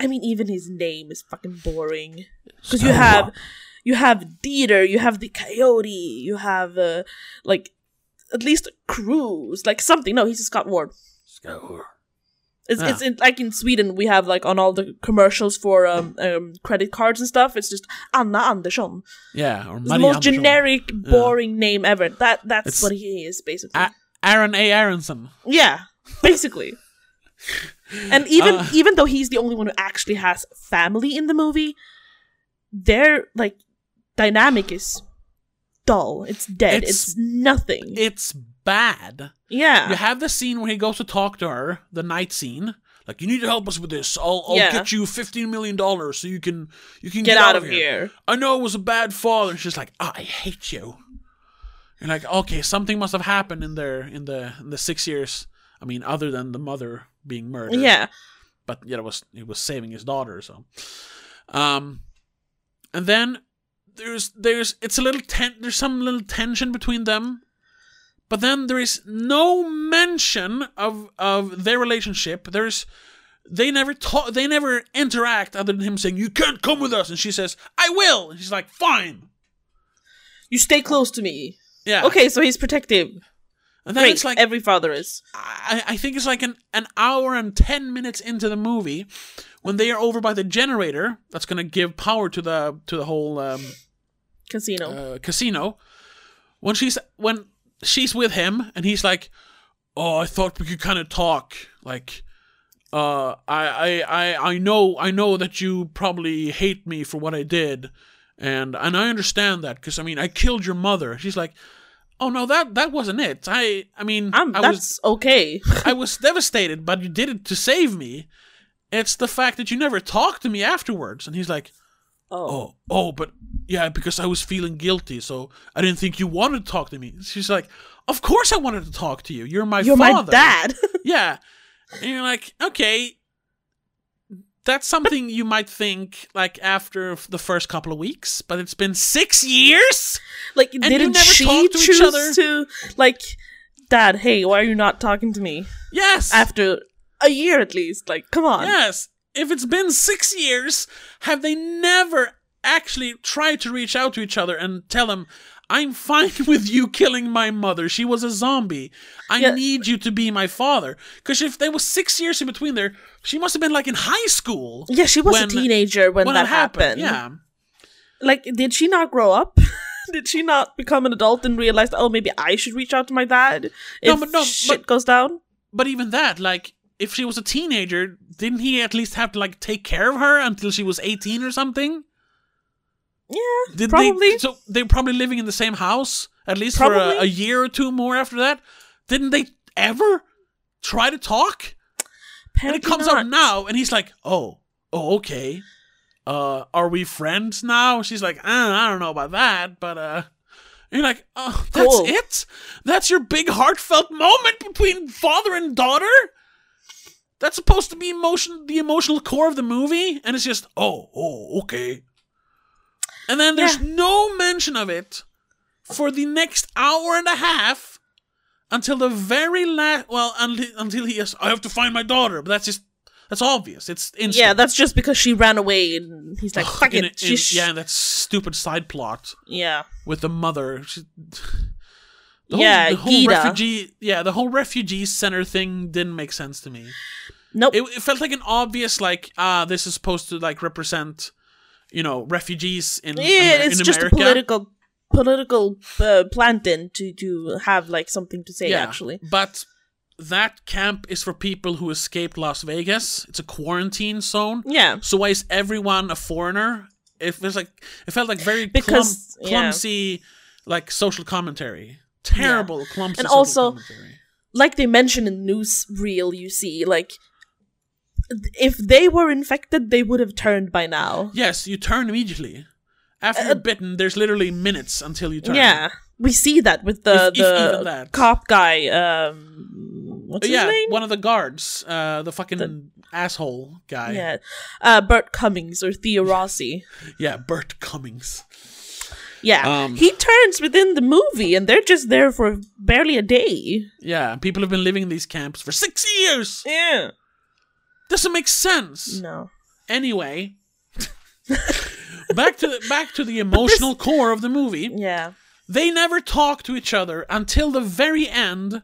Speaker 2: I mean even his name is fucking boring. Cuz you have you have Dieter, you have the coyote, you have uh, like at least Cruz, like something. No, he's a Scott Ward.
Speaker 1: Scoward.
Speaker 2: It's,
Speaker 1: Yeah.
Speaker 2: it's in, like in Sweden we have like on all the commercials for um, um credit cards and stuff. It's just Anna Andersson.
Speaker 1: Yeah, or
Speaker 2: the most
Speaker 1: Andersson.
Speaker 2: generic, boring name ever. That that's
Speaker 1: It's-
Speaker 2: what he is basically.
Speaker 1: A- Aaron A. Aronson.
Speaker 2: Yeah, basically. (laughs) and even
Speaker 1: Uh.
Speaker 2: even though he's the only one who actually has family in the movie, they're like dynamic is dull. It's dead.
Speaker 1: It's-
Speaker 2: It's, nothing.
Speaker 1: It's bad.
Speaker 2: yeah.
Speaker 1: You have the scene where he goes to talk to her, the night scene. Like, you need to help us with this. I'll, I'll
Speaker 2: Yeah.
Speaker 1: get you fifteen million dollars so you can you can
Speaker 2: Get out of here.
Speaker 1: I know it was a bad father. And she's like, oh, I hate you. You're like, okay, something must have happened in there in the in the six years. I mean, other than the mother being murdered.
Speaker 2: Yeah.
Speaker 1: but yet it was he was saving his daughter. So, um, and then there's there's it's a little ten there's some little tension between them but then there is no mention of of their relationship there's they never talk they never interact other than him saying you can't come with us and she says i will and she's like fine
Speaker 2: You stay close to me.
Speaker 1: yeah
Speaker 2: Okay, so he's protective.
Speaker 1: and then
Speaker 2: Great.
Speaker 1: it's like
Speaker 2: Every father is.
Speaker 1: I, I think it's like an, an hour and 10 minutes into the movie when they are over by the generator that's going to give power to the to the whole um,
Speaker 2: Casino.
Speaker 1: uh, casino when she's when she's with him and he's like oh i thought we could kind of talk like uh I, I i i know i know that you probably hate me for what i did and and i understand that because i mean i killed your mother she's like oh no that that wasn't it i i mean
Speaker 2: I'm,
Speaker 1: i
Speaker 2: that's
Speaker 1: was
Speaker 2: okay. (laughs)
Speaker 1: i was devastated but you did it to save me it's the fact that you never talked to me afterwards and he's like
Speaker 2: Oh.
Speaker 1: oh, oh, but yeah, because I was feeling guilty, so I didn't think you wanted to talk to me. She's like, of course I wanted to talk to you. You're my
Speaker 2: You're
Speaker 1: father.
Speaker 2: my dad. (laughs)
Speaker 1: Yeah, and you're like, okay, that's something you might think like after the first couple of weeks, but it's been six years.
Speaker 2: like,
Speaker 1: you
Speaker 2: didn't
Speaker 1: never
Speaker 2: she
Speaker 1: talk to each
Speaker 2: choose
Speaker 1: other?
Speaker 2: to, like, Dad, hey, why are you not talking to me?
Speaker 1: Yes,
Speaker 2: After a year at least. Like, come on.
Speaker 1: yes. If it's been six years, have they never actually tried to reach out to each other and tell them? I'm fine (laughs) with you killing my mother. She was a zombie. I
Speaker 2: Yeah.
Speaker 1: need you to be my father. Because if there was six years in between there, she must have been like in high school.
Speaker 2: Yeah, she was
Speaker 1: when-
Speaker 2: a teenager when,
Speaker 1: when
Speaker 2: that
Speaker 1: happened.
Speaker 2: happened.
Speaker 1: Yeah.
Speaker 2: Like, did she not grow up? (laughs) did she not become an adult and realize, oh, maybe I should reach out to my dad if
Speaker 1: No, but no,
Speaker 2: shit
Speaker 1: but-
Speaker 2: goes down?
Speaker 1: But even that, like, if she was a teenager, didn't he at least have to like take care of her until she was 18 or something?
Speaker 2: Yeah,
Speaker 1: Did
Speaker 2: probably.
Speaker 1: They, so they were probably living in the same house at least for a, a year or two more after that. Didn't they ever try to talk? And it comes
Speaker 2: not.
Speaker 1: out now, and he's like, "Oh, oh, okay. Uh, are we friends now?" She's like, uh, "I don't know about that, but uh." and you're like, "Oh, that's
Speaker 2: Cool.
Speaker 1: it? That's your big heartfelt moment between father and daughter?" That's supposed to be emotion, the emotional core of the movie, and it's just, "Oh, oh, okay." And then there's
Speaker 2: Yeah.
Speaker 1: no mention of it for the next hour and a half until the very last. Well, until, until he has, I have to find my daughter, but that's just that's obvious. It's instant.
Speaker 2: Yeah, that's just because she ran away and he's like, fuck
Speaker 1: In
Speaker 2: it.
Speaker 1: in-
Speaker 2: She's-
Speaker 1: yeah, that stupid side plot
Speaker 2: yeah.
Speaker 1: with the mother. She, the
Speaker 2: Yeah,
Speaker 1: the whole refugee. Yeah, the whole refugee center thing didn't make sense to me.
Speaker 2: Nope.
Speaker 1: It, it felt like an obvious like ah, this is supposed to like represent, you know, refugees in
Speaker 2: yeah,
Speaker 1: Amer-
Speaker 2: it's
Speaker 1: in
Speaker 2: just
Speaker 1: America.
Speaker 2: a political political uh, planting to to have like something to say actually.
Speaker 1: But that camp is for people who escaped Las Vegas. It's a quarantine zone.
Speaker 2: Yeah.
Speaker 1: So why is everyone a foreigner? It feels like it felt like very
Speaker 2: Because-
Speaker 1: clum-
Speaker 2: yeah.
Speaker 1: clumsy, like social commentary. Terrible, clumsy.
Speaker 2: And
Speaker 1: social
Speaker 2: also-
Speaker 1: commentary.
Speaker 2: Like they mentioned in newsreel you see like if they were infected they would have turned by now.
Speaker 1: yes, you turn immediately. After
Speaker 2: Uh,
Speaker 1: you're bitten, there's literally minutes until you turn.
Speaker 2: Yeah. We see that with the
Speaker 1: If- if even
Speaker 2: the
Speaker 1: that.
Speaker 2: cop guy um what's his
Speaker 1: yeah,
Speaker 2: name?
Speaker 1: one of the guards, uh, the fucking asshole guy.
Speaker 2: yeah. Uh Burt Cummings or Theo Rossi. (laughs)
Speaker 1: yeah, Burt Cummings.
Speaker 2: Yeah.
Speaker 1: Um,
Speaker 2: he turns within the movie and they're just there for barely a day.
Speaker 1: Yeah, people have been living in these camps for six years.
Speaker 2: Yeah.
Speaker 1: Doesn't make sense.
Speaker 2: No.
Speaker 1: Anyway, (laughs) back to the, back to the emotional core of the movie.
Speaker 2: Yeah.
Speaker 1: They never talk to each other until the very end,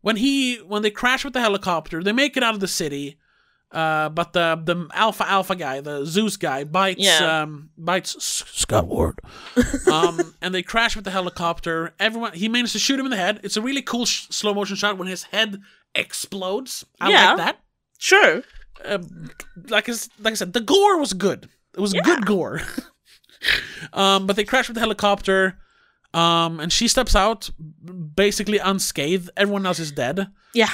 Speaker 1: when he when they crash with the helicopter. They make it out of the city, uh, but the the alpha alpha guy, the Zeus guy, bites
Speaker 2: Yeah.
Speaker 1: um, bites S- Scott Ward, (laughs) um, and they crash with the helicopter. Everyone he manages to shoot him in the head. It's a really cool sh- slow motion shot when his head explodes. I
Speaker 2: Yeah.
Speaker 1: like that.
Speaker 2: Sure.
Speaker 1: Um, like I, like I said, the gore was good. It was good gore. (laughs) um, but they crash with the helicopter. Um, and she steps out, basically unscathed. Everyone else is dead.
Speaker 2: Yeah.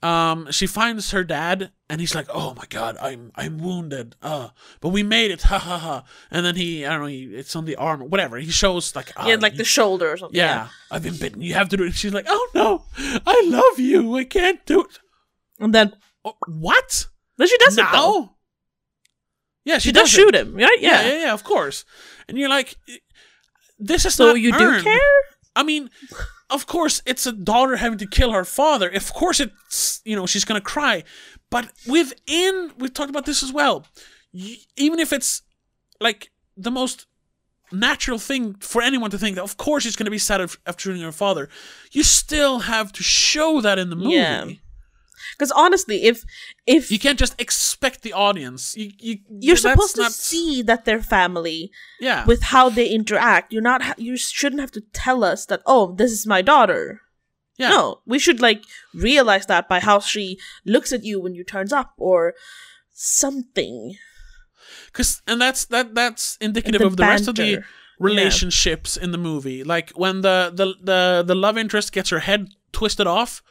Speaker 1: Um, she finds her dad, and he's like, "Oh my god, I'm I'm wounded. Uh, but we made it. (laughs) Ha ha ha." And then he, I don't know, he, it's on the arm, whatever. He shows like,
Speaker 2: Yeah,
Speaker 1: uh,
Speaker 2: like the shoulder or something.
Speaker 1: yeah, I've been bitten. You have to do it. She's like, "Oh no, I love you. I can't do it."
Speaker 2: And then
Speaker 1: Oh, what?
Speaker 2: then she does it though.
Speaker 1: Yeah,
Speaker 2: She, does
Speaker 1: it.
Speaker 2: shoot him, right?
Speaker 1: Yeah.
Speaker 2: Yeah.
Speaker 1: yeah, yeah, of course. And you're like, this is
Speaker 2: So you
Speaker 1: earned.
Speaker 2: do care?
Speaker 1: I mean, of course, it's a daughter having to kill her father. Of course, it's you know she's gonna cry, but within we've talked about this as well. Y- even if it's like the most natural thing for anyone to think that, of course, she's gonna be sad after shooting her father. You still have to show that in the movie.
Speaker 2: Yeah. Because honestly, if if
Speaker 1: You can't just expect the audience. You, you
Speaker 2: you're supposed to
Speaker 1: not-
Speaker 2: see that they're family
Speaker 1: yeah
Speaker 2: with how they interact, you're not. ha- You shouldn't have to tell us that. Oh, this is my daughter.
Speaker 1: yeah
Speaker 2: No, we should like realize that by how she looks at you when you turns up or something.
Speaker 1: Cause and that's that that's indicative
Speaker 2: the
Speaker 1: of the rest of the
Speaker 2: banter.
Speaker 1: relationships in the movie. Like when the, the the the love interest gets her head twisted off,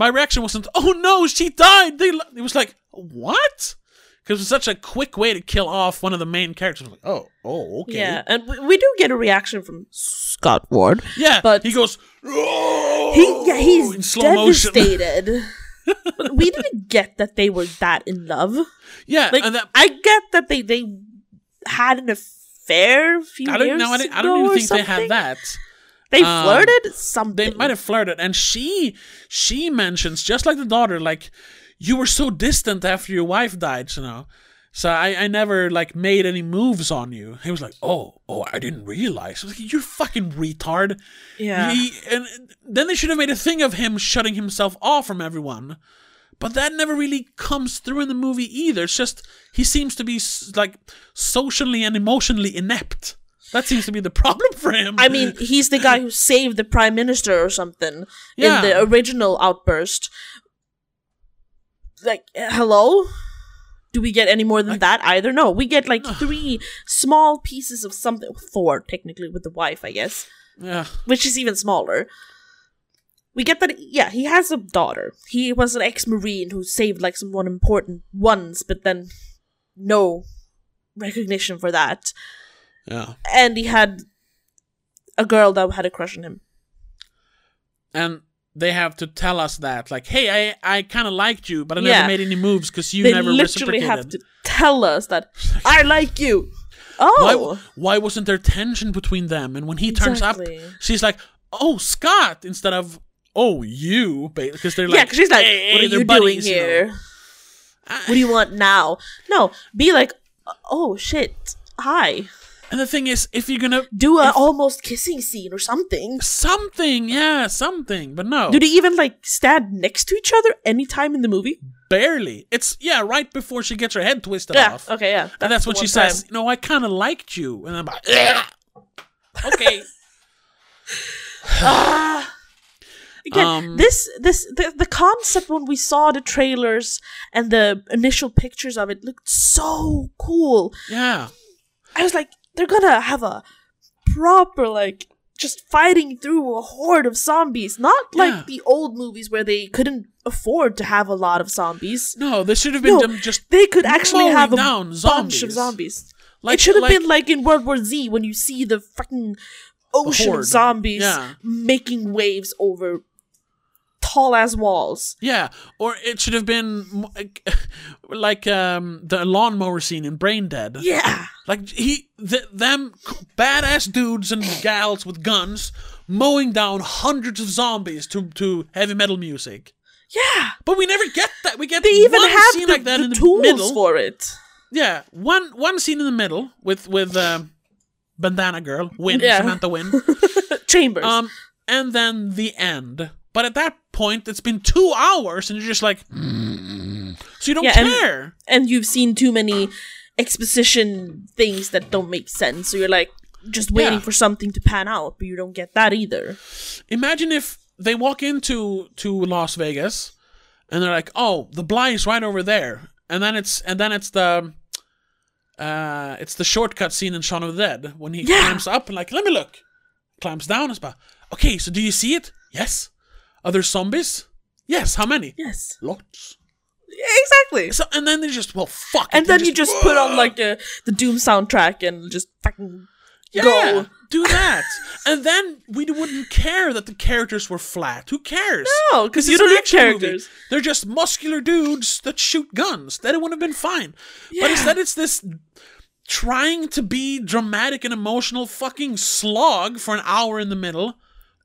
Speaker 1: my reaction wasn't "Oh no, she died." They it was like "What?" Because it was such a quick way to kill off one of the main characters. Like, oh, oh, okay,
Speaker 2: Yeah, and we, we do get a reaction from Scott Ward.
Speaker 1: yeah.
Speaker 2: but-
Speaker 1: he goes, oh,
Speaker 2: He yeah, he's devastated. (laughs) but we didn't get that they were that in love.
Speaker 1: yeah,
Speaker 2: Like
Speaker 1: and that,
Speaker 2: I get that they they had an affair a few
Speaker 1: I don't
Speaker 2: years
Speaker 1: know. I, don't- I don't even think they had
Speaker 2: something.
Speaker 1: that.
Speaker 2: They
Speaker 1: Um,
Speaker 2: flirted something.
Speaker 1: they might have flirted and she she mentions just like the daughter like you were so distant after your wife died you know? So i i never like made any moves on you. He was like oh oh i didn't realize. I was like, you're fucking retard.
Speaker 2: Yeah.
Speaker 1: He- and then they should have made a thing of him shutting himself off from everyone. But that never really comes through in the movie either. It's just he seems to be like socially and emotionally inept that seems to be the problem for him
Speaker 2: I mean, he's the guy who saved the prime minister or something
Speaker 1: Yeah.
Speaker 2: in the original outburst. Like, hello? Do we get any more than that either? No, we get like (sighs) three small pieces of something. Four, technically, with the wife, I guess,
Speaker 1: yeah
Speaker 2: which is even smaller. We get that, yeah, he has a daughter. He was an ex Marine who saved like someone important once, but then no recognition for that.
Speaker 1: Yeah
Speaker 2: And he had a girl that had a crush on him.
Speaker 1: and they have to tell us that like hey i i kind of liked you but i never
Speaker 2: Yeah.
Speaker 1: made any moves because you
Speaker 2: they
Speaker 1: never
Speaker 2: literally
Speaker 1: reciprocated
Speaker 2: have to tell us that I like you. Oh,
Speaker 1: why, why wasn't there tension between them and when he turns
Speaker 2: Exactly.
Speaker 1: up she's like oh scott instead of oh you because they're
Speaker 2: yeah,
Speaker 1: like
Speaker 2: because she's like,
Speaker 1: hey,
Speaker 2: "What are you
Speaker 1: buddies,
Speaker 2: doing
Speaker 1: you know.
Speaker 2: here? What do you want now?" No, be like, "Oh shit, hi."
Speaker 1: And the thing is if you're gonna
Speaker 2: Do
Speaker 1: an
Speaker 2: almost kissing scene or something.
Speaker 1: something yeah something but no
Speaker 2: Do they even like stand next to each other anytime in the movie?
Speaker 1: barely it's yeah right before she gets her head twisted
Speaker 2: Yeah.
Speaker 1: off
Speaker 2: Okay. Yeah.
Speaker 1: and that's when she
Speaker 2: one
Speaker 1: says
Speaker 2: time.
Speaker 1: no i kind of liked you and i'm like (laughs) okay
Speaker 2: Ah. (sighs) Again,
Speaker 1: Um,
Speaker 2: this this the, the concept when we saw the trailers and the initial pictures of it looked so cool.
Speaker 1: yeah
Speaker 2: I was like, they're gonna have a proper like just fighting through a horde of zombies, not like the old movies where they couldn't afford to have a lot of zombies.
Speaker 1: No, this should have been
Speaker 2: No,
Speaker 1: them just
Speaker 2: They could actually have a
Speaker 1: down
Speaker 2: bunch of
Speaker 1: zombies.
Speaker 2: zombies.
Speaker 1: like
Speaker 2: it should have
Speaker 1: like-
Speaker 2: been like in World War Z when you see the fucking ocean of zombies
Speaker 1: Yeah.
Speaker 2: making waves over tall as walls.
Speaker 1: yeah, or it should have been (laughs) like- um the lawnmower scene in Braindead.
Speaker 2: Yeah.
Speaker 1: Like he th- them badass dudes and gals with guns mowing down hundreds of zombies to to heavy metal music.
Speaker 2: Yeah.
Speaker 1: But we never get that. We get
Speaker 2: They even have
Speaker 1: scene
Speaker 2: the,
Speaker 1: like that
Speaker 2: the
Speaker 1: in the
Speaker 2: tools
Speaker 1: middle.
Speaker 2: for it.
Speaker 1: Yeah, one one scene in the middle with with um, bandana girl, Win
Speaker 2: Yeah.
Speaker 1: Samantha Win. (laughs)
Speaker 2: Chambers.
Speaker 1: Um, and then the end. But at that point, it's been two hours, and you're just like, "Mm." so you don't
Speaker 2: Yeah, and-
Speaker 1: care.
Speaker 2: and you've seen too many exposition things that don't make sense. So you're like just waiting
Speaker 1: Yeah.
Speaker 2: for something to pan out, but you don't get that either.
Speaker 1: Imagine if they walk into to Las Vegas, and they're like, "Oh, the Bly is right over there," and then it's and then it's the. Uh, it's the shortcut scene in Shaun of the Dead when he
Speaker 2: Yeah.
Speaker 1: climbs up and like, let me look. Climbs down. It's about okay. So do you see it? Yes. Are there zombies? Yes. How many?
Speaker 2: Yes.
Speaker 1: Lots.
Speaker 2: Exactly.
Speaker 1: So and then they just well fuck.
Speaker 2: And
Speaker 1: they
Speaker 2: then you just put on like the the Doom soundtrack and just fucking
Speaker 1: Yeah,
Speaker 2: Go.
Speaker 1: do that, and then we wouldn't care that the characters were flat. Who cares?
Speaker 2: No, 'cause you
Speaker 1: it's
Speaker 2: don't
Speaker 1: an
Speaker 2: need
Speaker 1: action movie. They're just muscular dudes that shoot guns. Then it would have been fine. But instead, it's this trying to be dramatic and emotional fucking slog for an hour in the middle,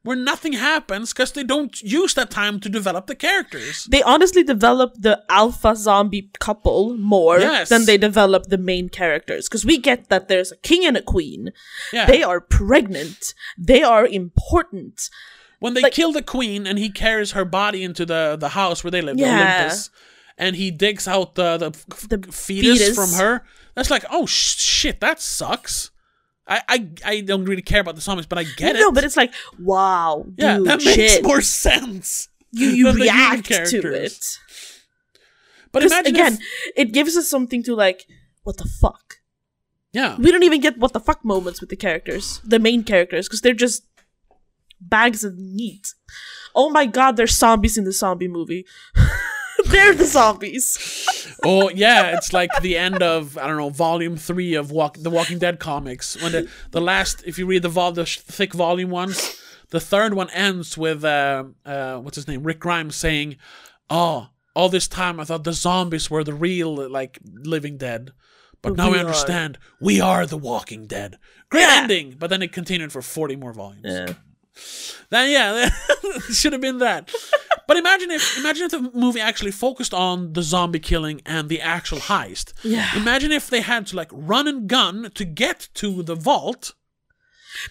Speaker 1: where nothing happens because they don't use that time to develop the characters.
Speaker 2: They honestly develop the alpha zombie couple more
Speaker 1: Yes.
Speaker 2: than they develop the main characters. Because we get that there's a king and a queen.
Speaker 1: Yeah.
Speaker 2: They are pregnant. They are important.
Speaker 1: When they kill the queen and he carries her body into the, the house where they live,
Speaker 2: Yeah.
Speaker 1: Olympus, and he digs out the, the, f-
Speaker 2: The
Speaker 1: fetus,
Speaker 2: fetus.
Speaker 1: from her, that's like, oh sh- shit, that sucks. I, I I don't really care about the zombies, but I get it.
Speaker 2: No, but it's like, wow, dude,
Speaker 1: yeah, that
Speaker 2: shit.
Speaker 1: makes more (laughs) sense.
Speaker 2: you you
Speaker 1: than the human
Speaker 2: react to it.
Speaker 1: But imagine
Speaker 2: again,
Speaker 1: if,
Speaker 2: it gives us something to like, what the fuck?
Speaker 1: yeah,
Speaker 2: We don't even get what the fuck moments with the characters, the main characters, because they're just bags of meat. Oh my god, there's zombies in the zombie movie. (laughs) they're the zombies.
Speaker 1: oh yeah, it's like the end of I don't know volume three of Walk the Walking Dead comics. When the the last, if you read the vol the sh- thick volume ones, the third one ends with uh, uh what's his name Rick Grimes saying, "Oh, all this time I thought the zombies were the real like living dead." But now
Speaker 2: We
Speaker 1: I
Speaker 2: are.
Speaker 1: understand. We are the Walking Dead. Great
Speaker 2: Yeah.
Speaker 1: ending. But then it continued for 40 more volumes.
Speaker 2: Yeah.
Speaker 1: Then yeah, (laughs) it should have been that. But imagine if imagine if the movie actually focused on the zombie killing and the actual heist.
Speaker 2: Yeah.
Speaker 1: Imagine if they had to like run and gun to get to the vault.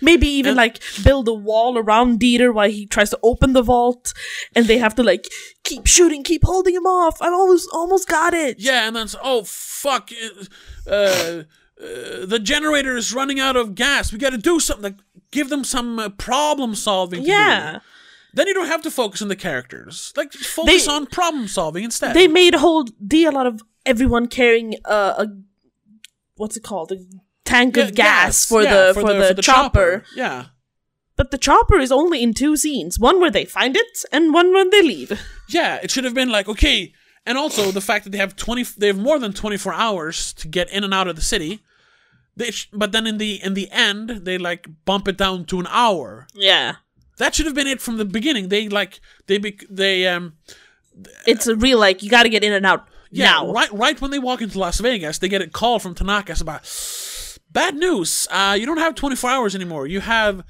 Speaker 2: Maybe even
Speaker 1: And-
Speaker 2: like build a wall around Dieter while he tries to open the vault, and they have to like keep shooting, keep holding him off. I've almost almost got it.
Speaker 1: Yeah, and then it's, oh fuck, uh, uh, the generator is running out of gas. We got to do something. Like give them some uh, problem solving. to do.
Speaker 2: Yeah.
Speaker 1: Then you don't have to focus on the characters. Like focus
Speaker 2: They-
Speaker 1: on problem solving instead.
Speaker 2: They made a whole deal out of everyone carrying a, a what's it called a tank
Speaker 1: Yeah,
Speaker 2: of gas, for,
Speaker 1: Yeah,
Speaker 2: the, for, the, chopper.
Speaker 1: Yeah.
Speaker 2: But the chopper is only in two scenes: one where they find it, and one when they leave.
Speaker 1: Yeah, it should have been like okay, and also the fact that they have twenty, they have more than twenty four hours to get in and out of the city. They sh- but then in the in the end, they like bump it down to an hour.
Speaker 2: Yeah,
Speaker 1: That should have been it from the beginning. They like they bec they um
Speaker 2: it's a real like you got to get in and out
Speaker 1: yeah
Speaker 2: now.
Speaker 1: right right when they walk into Las Vegas, they get a call from Tanaka's about bad news. Uh, you don't have twenty four hours anymore. You have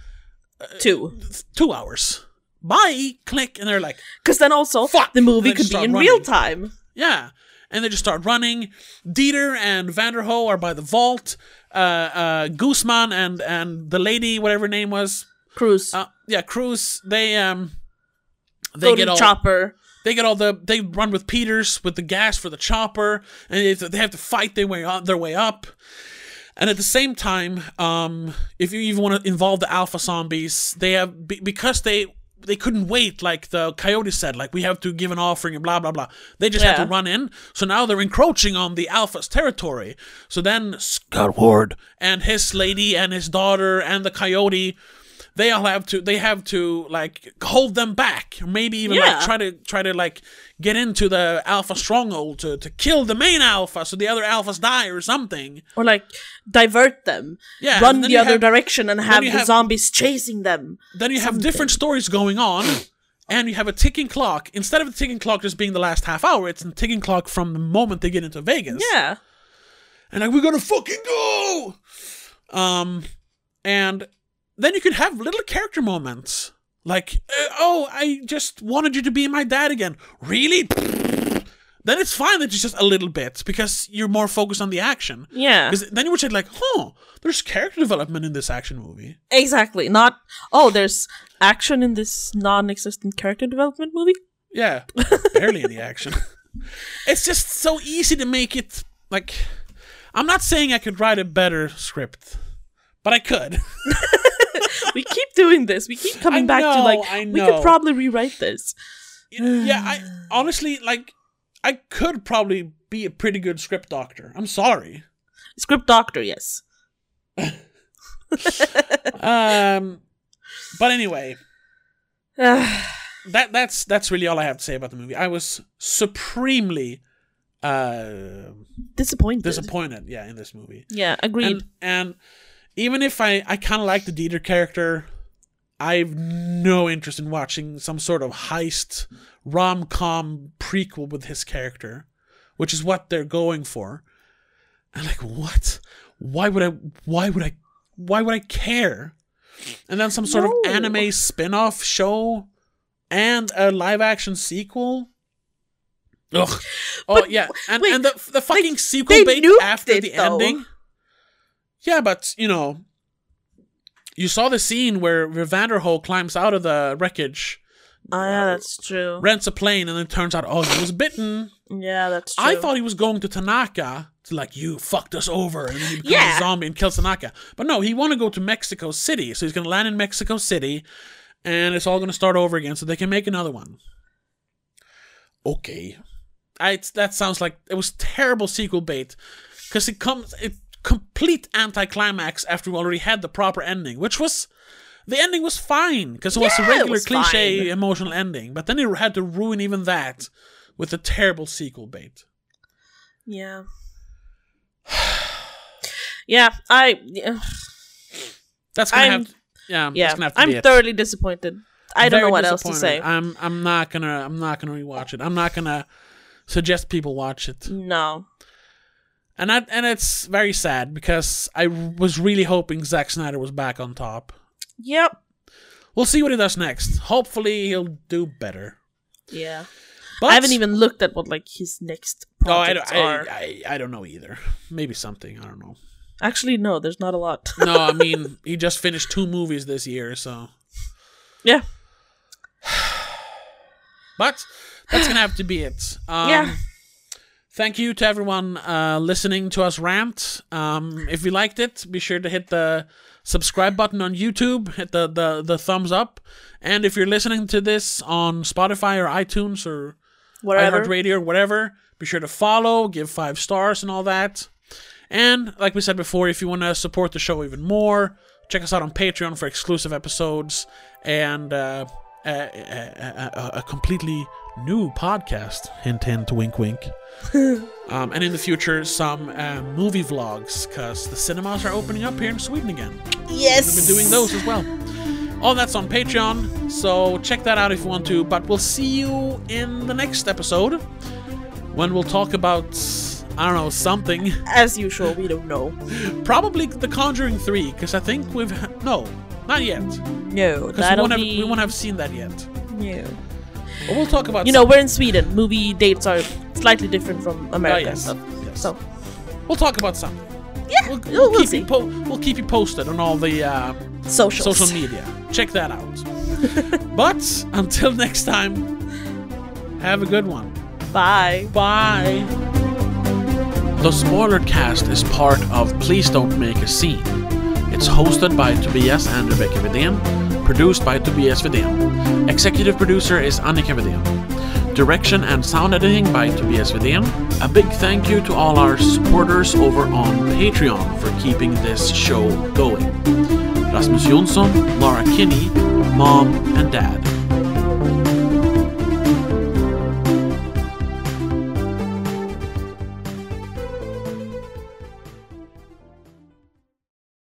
Speaker 2: Two,
Speaker 1: two hours. Bye. Click, and they're like,
Speaker 2: because then also
Speaker 1: Fuck!
Speaker 2: the movie could be in
Speaker 1: running.
Speaker 2: real time.
Speaker 1: Yeah. And they just start running. Dieter and Vanderohe are by the vault. Uh, uh, Guzman and, and the lady, whatever her name was,
Speaker 2: Cruise,
Speaker 1: uh, yeah, Cruz. They um, they get all
Speaker 2: chopper.
Speaker 1: they get all the they run with Peters with the gas for the chopper, and they have to, they have to fight their way up, their way up. And at the same time, um, if you even want to involve the alpha zombies, they have because they they couldn't wait, like the coyote said, like we have to give an offering and blah blah blah. They just had to run in, so now they're encroaching on the alpha's territory. So then Scott Ward and his lady and his daughter and the coyote, they all have to they have to like hold them back, or maybe even like try to try to like get into the alpha stronghold to to kill the main alpha, so the other alphas die or something.
Speaker 2: or like divert them,
Speaker 1: Yeah,
Speaker 2: run the other
Speaker 1: have-
Speaker 2: direction, and have the
Speaker 1: have-
Speaker 2: zombies chasing them.
Speaker 1: Then you have different stories going on, and you have a ticking clock. Instead of the ticking clock just being the last half hour, it's a ticking clock from the moment they get into Vegas.
Speaker 2: Yeah,
Speaker 1: And like, we gotta fucking go! Um, and then you can have little character moments. Like, uh, oh, I just wanted you to be my dad again. Really? (laughs) Then it's fine that it's just a little bit because you're more focused on the action.
Speaker 2: yeah,
Speaker 1: Because then you would say like, huh, there's character development in this action movie.
Speaker 2: exactly. Not oh, there's action in this non-existent character development movie.
Speaker 1: Yeah, barely any action. (laughs) It's just so easy to make it like. I'm not saying I could write a better script, but I could. (laughs)
Speaker 2: we keep doing this. We keep coming
Speaker 1: I
Speaker 2: back to like
Speaker 1: I
Speaker 2: we could probably rewrite this.
Speaker 1: yeah, I honestly like. I could probably be a pretty good script doctor. I'm sorry.
Speaker 2: Script doctor, yes.
Speaker 1: Um, but anyway, (sighs) that that's that's really all I have to say about the movie. I was supremely uh
Speaker 2: disappointed.
Speaker 1: disappointed. Yeah, in this movie.
Speaker 2: yeah, agreed.
Speaker 1: and and even if I I kind of like the Dieter character, I've no interest in watching some sort of heist rom com prequel with his character, which is what they're going for. And like, what? Why would I? Why would I? Why would I care? And then some sort
Speaker 2: No.
Speaker 1: of anime spin off show and a live action sequel. Ugh. Oh
Speaker 2: But
Speaker 1: yeah, and
Speaker 2: wait,
Speaker 1: and the the fucking
Speaker 2: they
Speaker 1: sequel bait after
Speaker 2: it,
Speaker 1: the
Speaker 2: though.
Speaker 1: ending. Yeah, but you know, you saw the scene where Vanderhoof climbs out of the wreckage,
Speaker 2: Oh yeah, that's true.
Speaker 1: rents a plane, and then turns out, oh, he was bitten.
Speaker 2: Yeah, that's true.
Speaker 1: I thought he was going to Tanaka to like, you fucked us over, and then he becomes
Speaker 2: Yeah.
Speaker 1: a zombie and kills Tanaka. But no, he want to go to Mexico City, so he's going to land in Mexico City, and it's all going to start over again, so they can make another one. Okay, I, that sounds like it was terrible sequel bait, because it comes it complete anticlimax after we already had the proper ending, which was. The ending was fine because it was a
Speaker 2: Yeah, it
Speaker 1: regular cliche
Speaker 2: fine.
Speaker 1: emotional ending, but then it had to ruin even that with a terrible sequel bait.
Speaker 2: Yeah. (sighs) yeah, I yeah,
Speaker 1: That's gonna
Speaker 2: I'm-
Speaker 1: have to, yeah,
Speaker 2: yeah
Speaker 1: gonna have to
Speaker 2: I'm
Speaker 1: be it.
Speaker 2: thoroughly disappointed. I don't
Speaker 1: Very
Speaker 2: know what else to say.
Speaker 1: I'm I'm not gonna I'm not gonna rewatch it. I'm not gonna suggest people watch it.
Speaker 2: no.
Speaker 1: And that and it's very sad because I was really hoping Zack Snyder was back on top.
Speaker 2: Yep.
Speaker 1: We'll see what he does next. Hopefully he'll do better.
Speaker 2: Yeah.
Speaker 1: But
Speaker 2: I haven't even looked at what like his next
Speaker 1: Oh, I,
Speaker 2: projects
Speaker 1: don't-
Speaker 2: are.
Speaker 1: I, I, I don't know either. Maybe something. I don't know.
Speaker 2: Actually, no, there's not a lot.
Speaker 1: No, I (laughs) mean he just finished two movies this year, so
Speaker 2: yeah. (sighs)
Speaker 1: But that's gonna have to be it. Um,
Speaker 2: Yeah.
Speaker 1: Thank you to everyone uh, listening to us rant. Um, if you liked it, be sure to hit the subscribe button on YouTube, hit the, the, the thumbs up. And if you're listening to this on Spotify or iTunes or
Speaker 2: Whatever.
Speaker 1: iHeartRadio or whatever, be sure to follow, give five stars and all that. And like we said before, if you want to support the show even more, check us out on Patreon for exclusive episodes and uh, a, a, a, a completely new podcast. Hint, hint, wink, wink. (laughs) um, and in the future, some uh, movie vlogs because the cinemas are opening up here in Sweden again.
Speaker 2: Yes.
Speaker 1: We've been doing those as well. All that's on Patreon, so check that out if you want to. But we'll see you in the next episode when we'll talk about, I don't know, something.
Speaker 2: As usual, we don't know. (laughs)
Speaker 1: Probably The Conjuring 3, because I think we've. No, not yet.
Speaker 2: No,
Speaker 1: Because we,
Speaker 2: that'll
Speaker 1: won't have-
Speaker 2: be
Speaker 1: we won't have seen that yet.
Speaker 2: no.
Speaker 1: We'll talk about
Speaker 2: You know, we're in Sweden. Movie dates are slightly different from America.
Speaker 1: Oh, yes.
Speaker 2: stuff.
Speaker 1: Yes.
Speaker 2: So
Speaker 1: We'll talk about some.
Speaker 2: yeah, We'll,
Speaker 1: we'll,
Speaker 2: we'll
Speaker 1: keep
Speaker 2: see.
Speaker 1: You po- we'll keep you posted on all the uh,
Speaker 2: Socials.
Speaker 1: social media. Check that out. (laughs) but until next time, have a good one.
Speaker 2: Bye.
Speaker 1: Bye. The Spoiler Cast is part of Please Don't Make a Scene. It's hosted by Tobias and Rebecca Vidén, produced by Tobias Vidén. Executive producer is Annika Vidén. Direction and sound editing by Tobias Vidén. A big thank you to all our supporters over on Patreon for keeping this show going. Rasmus Jonsson, Laura Kinney, Mom and Dad.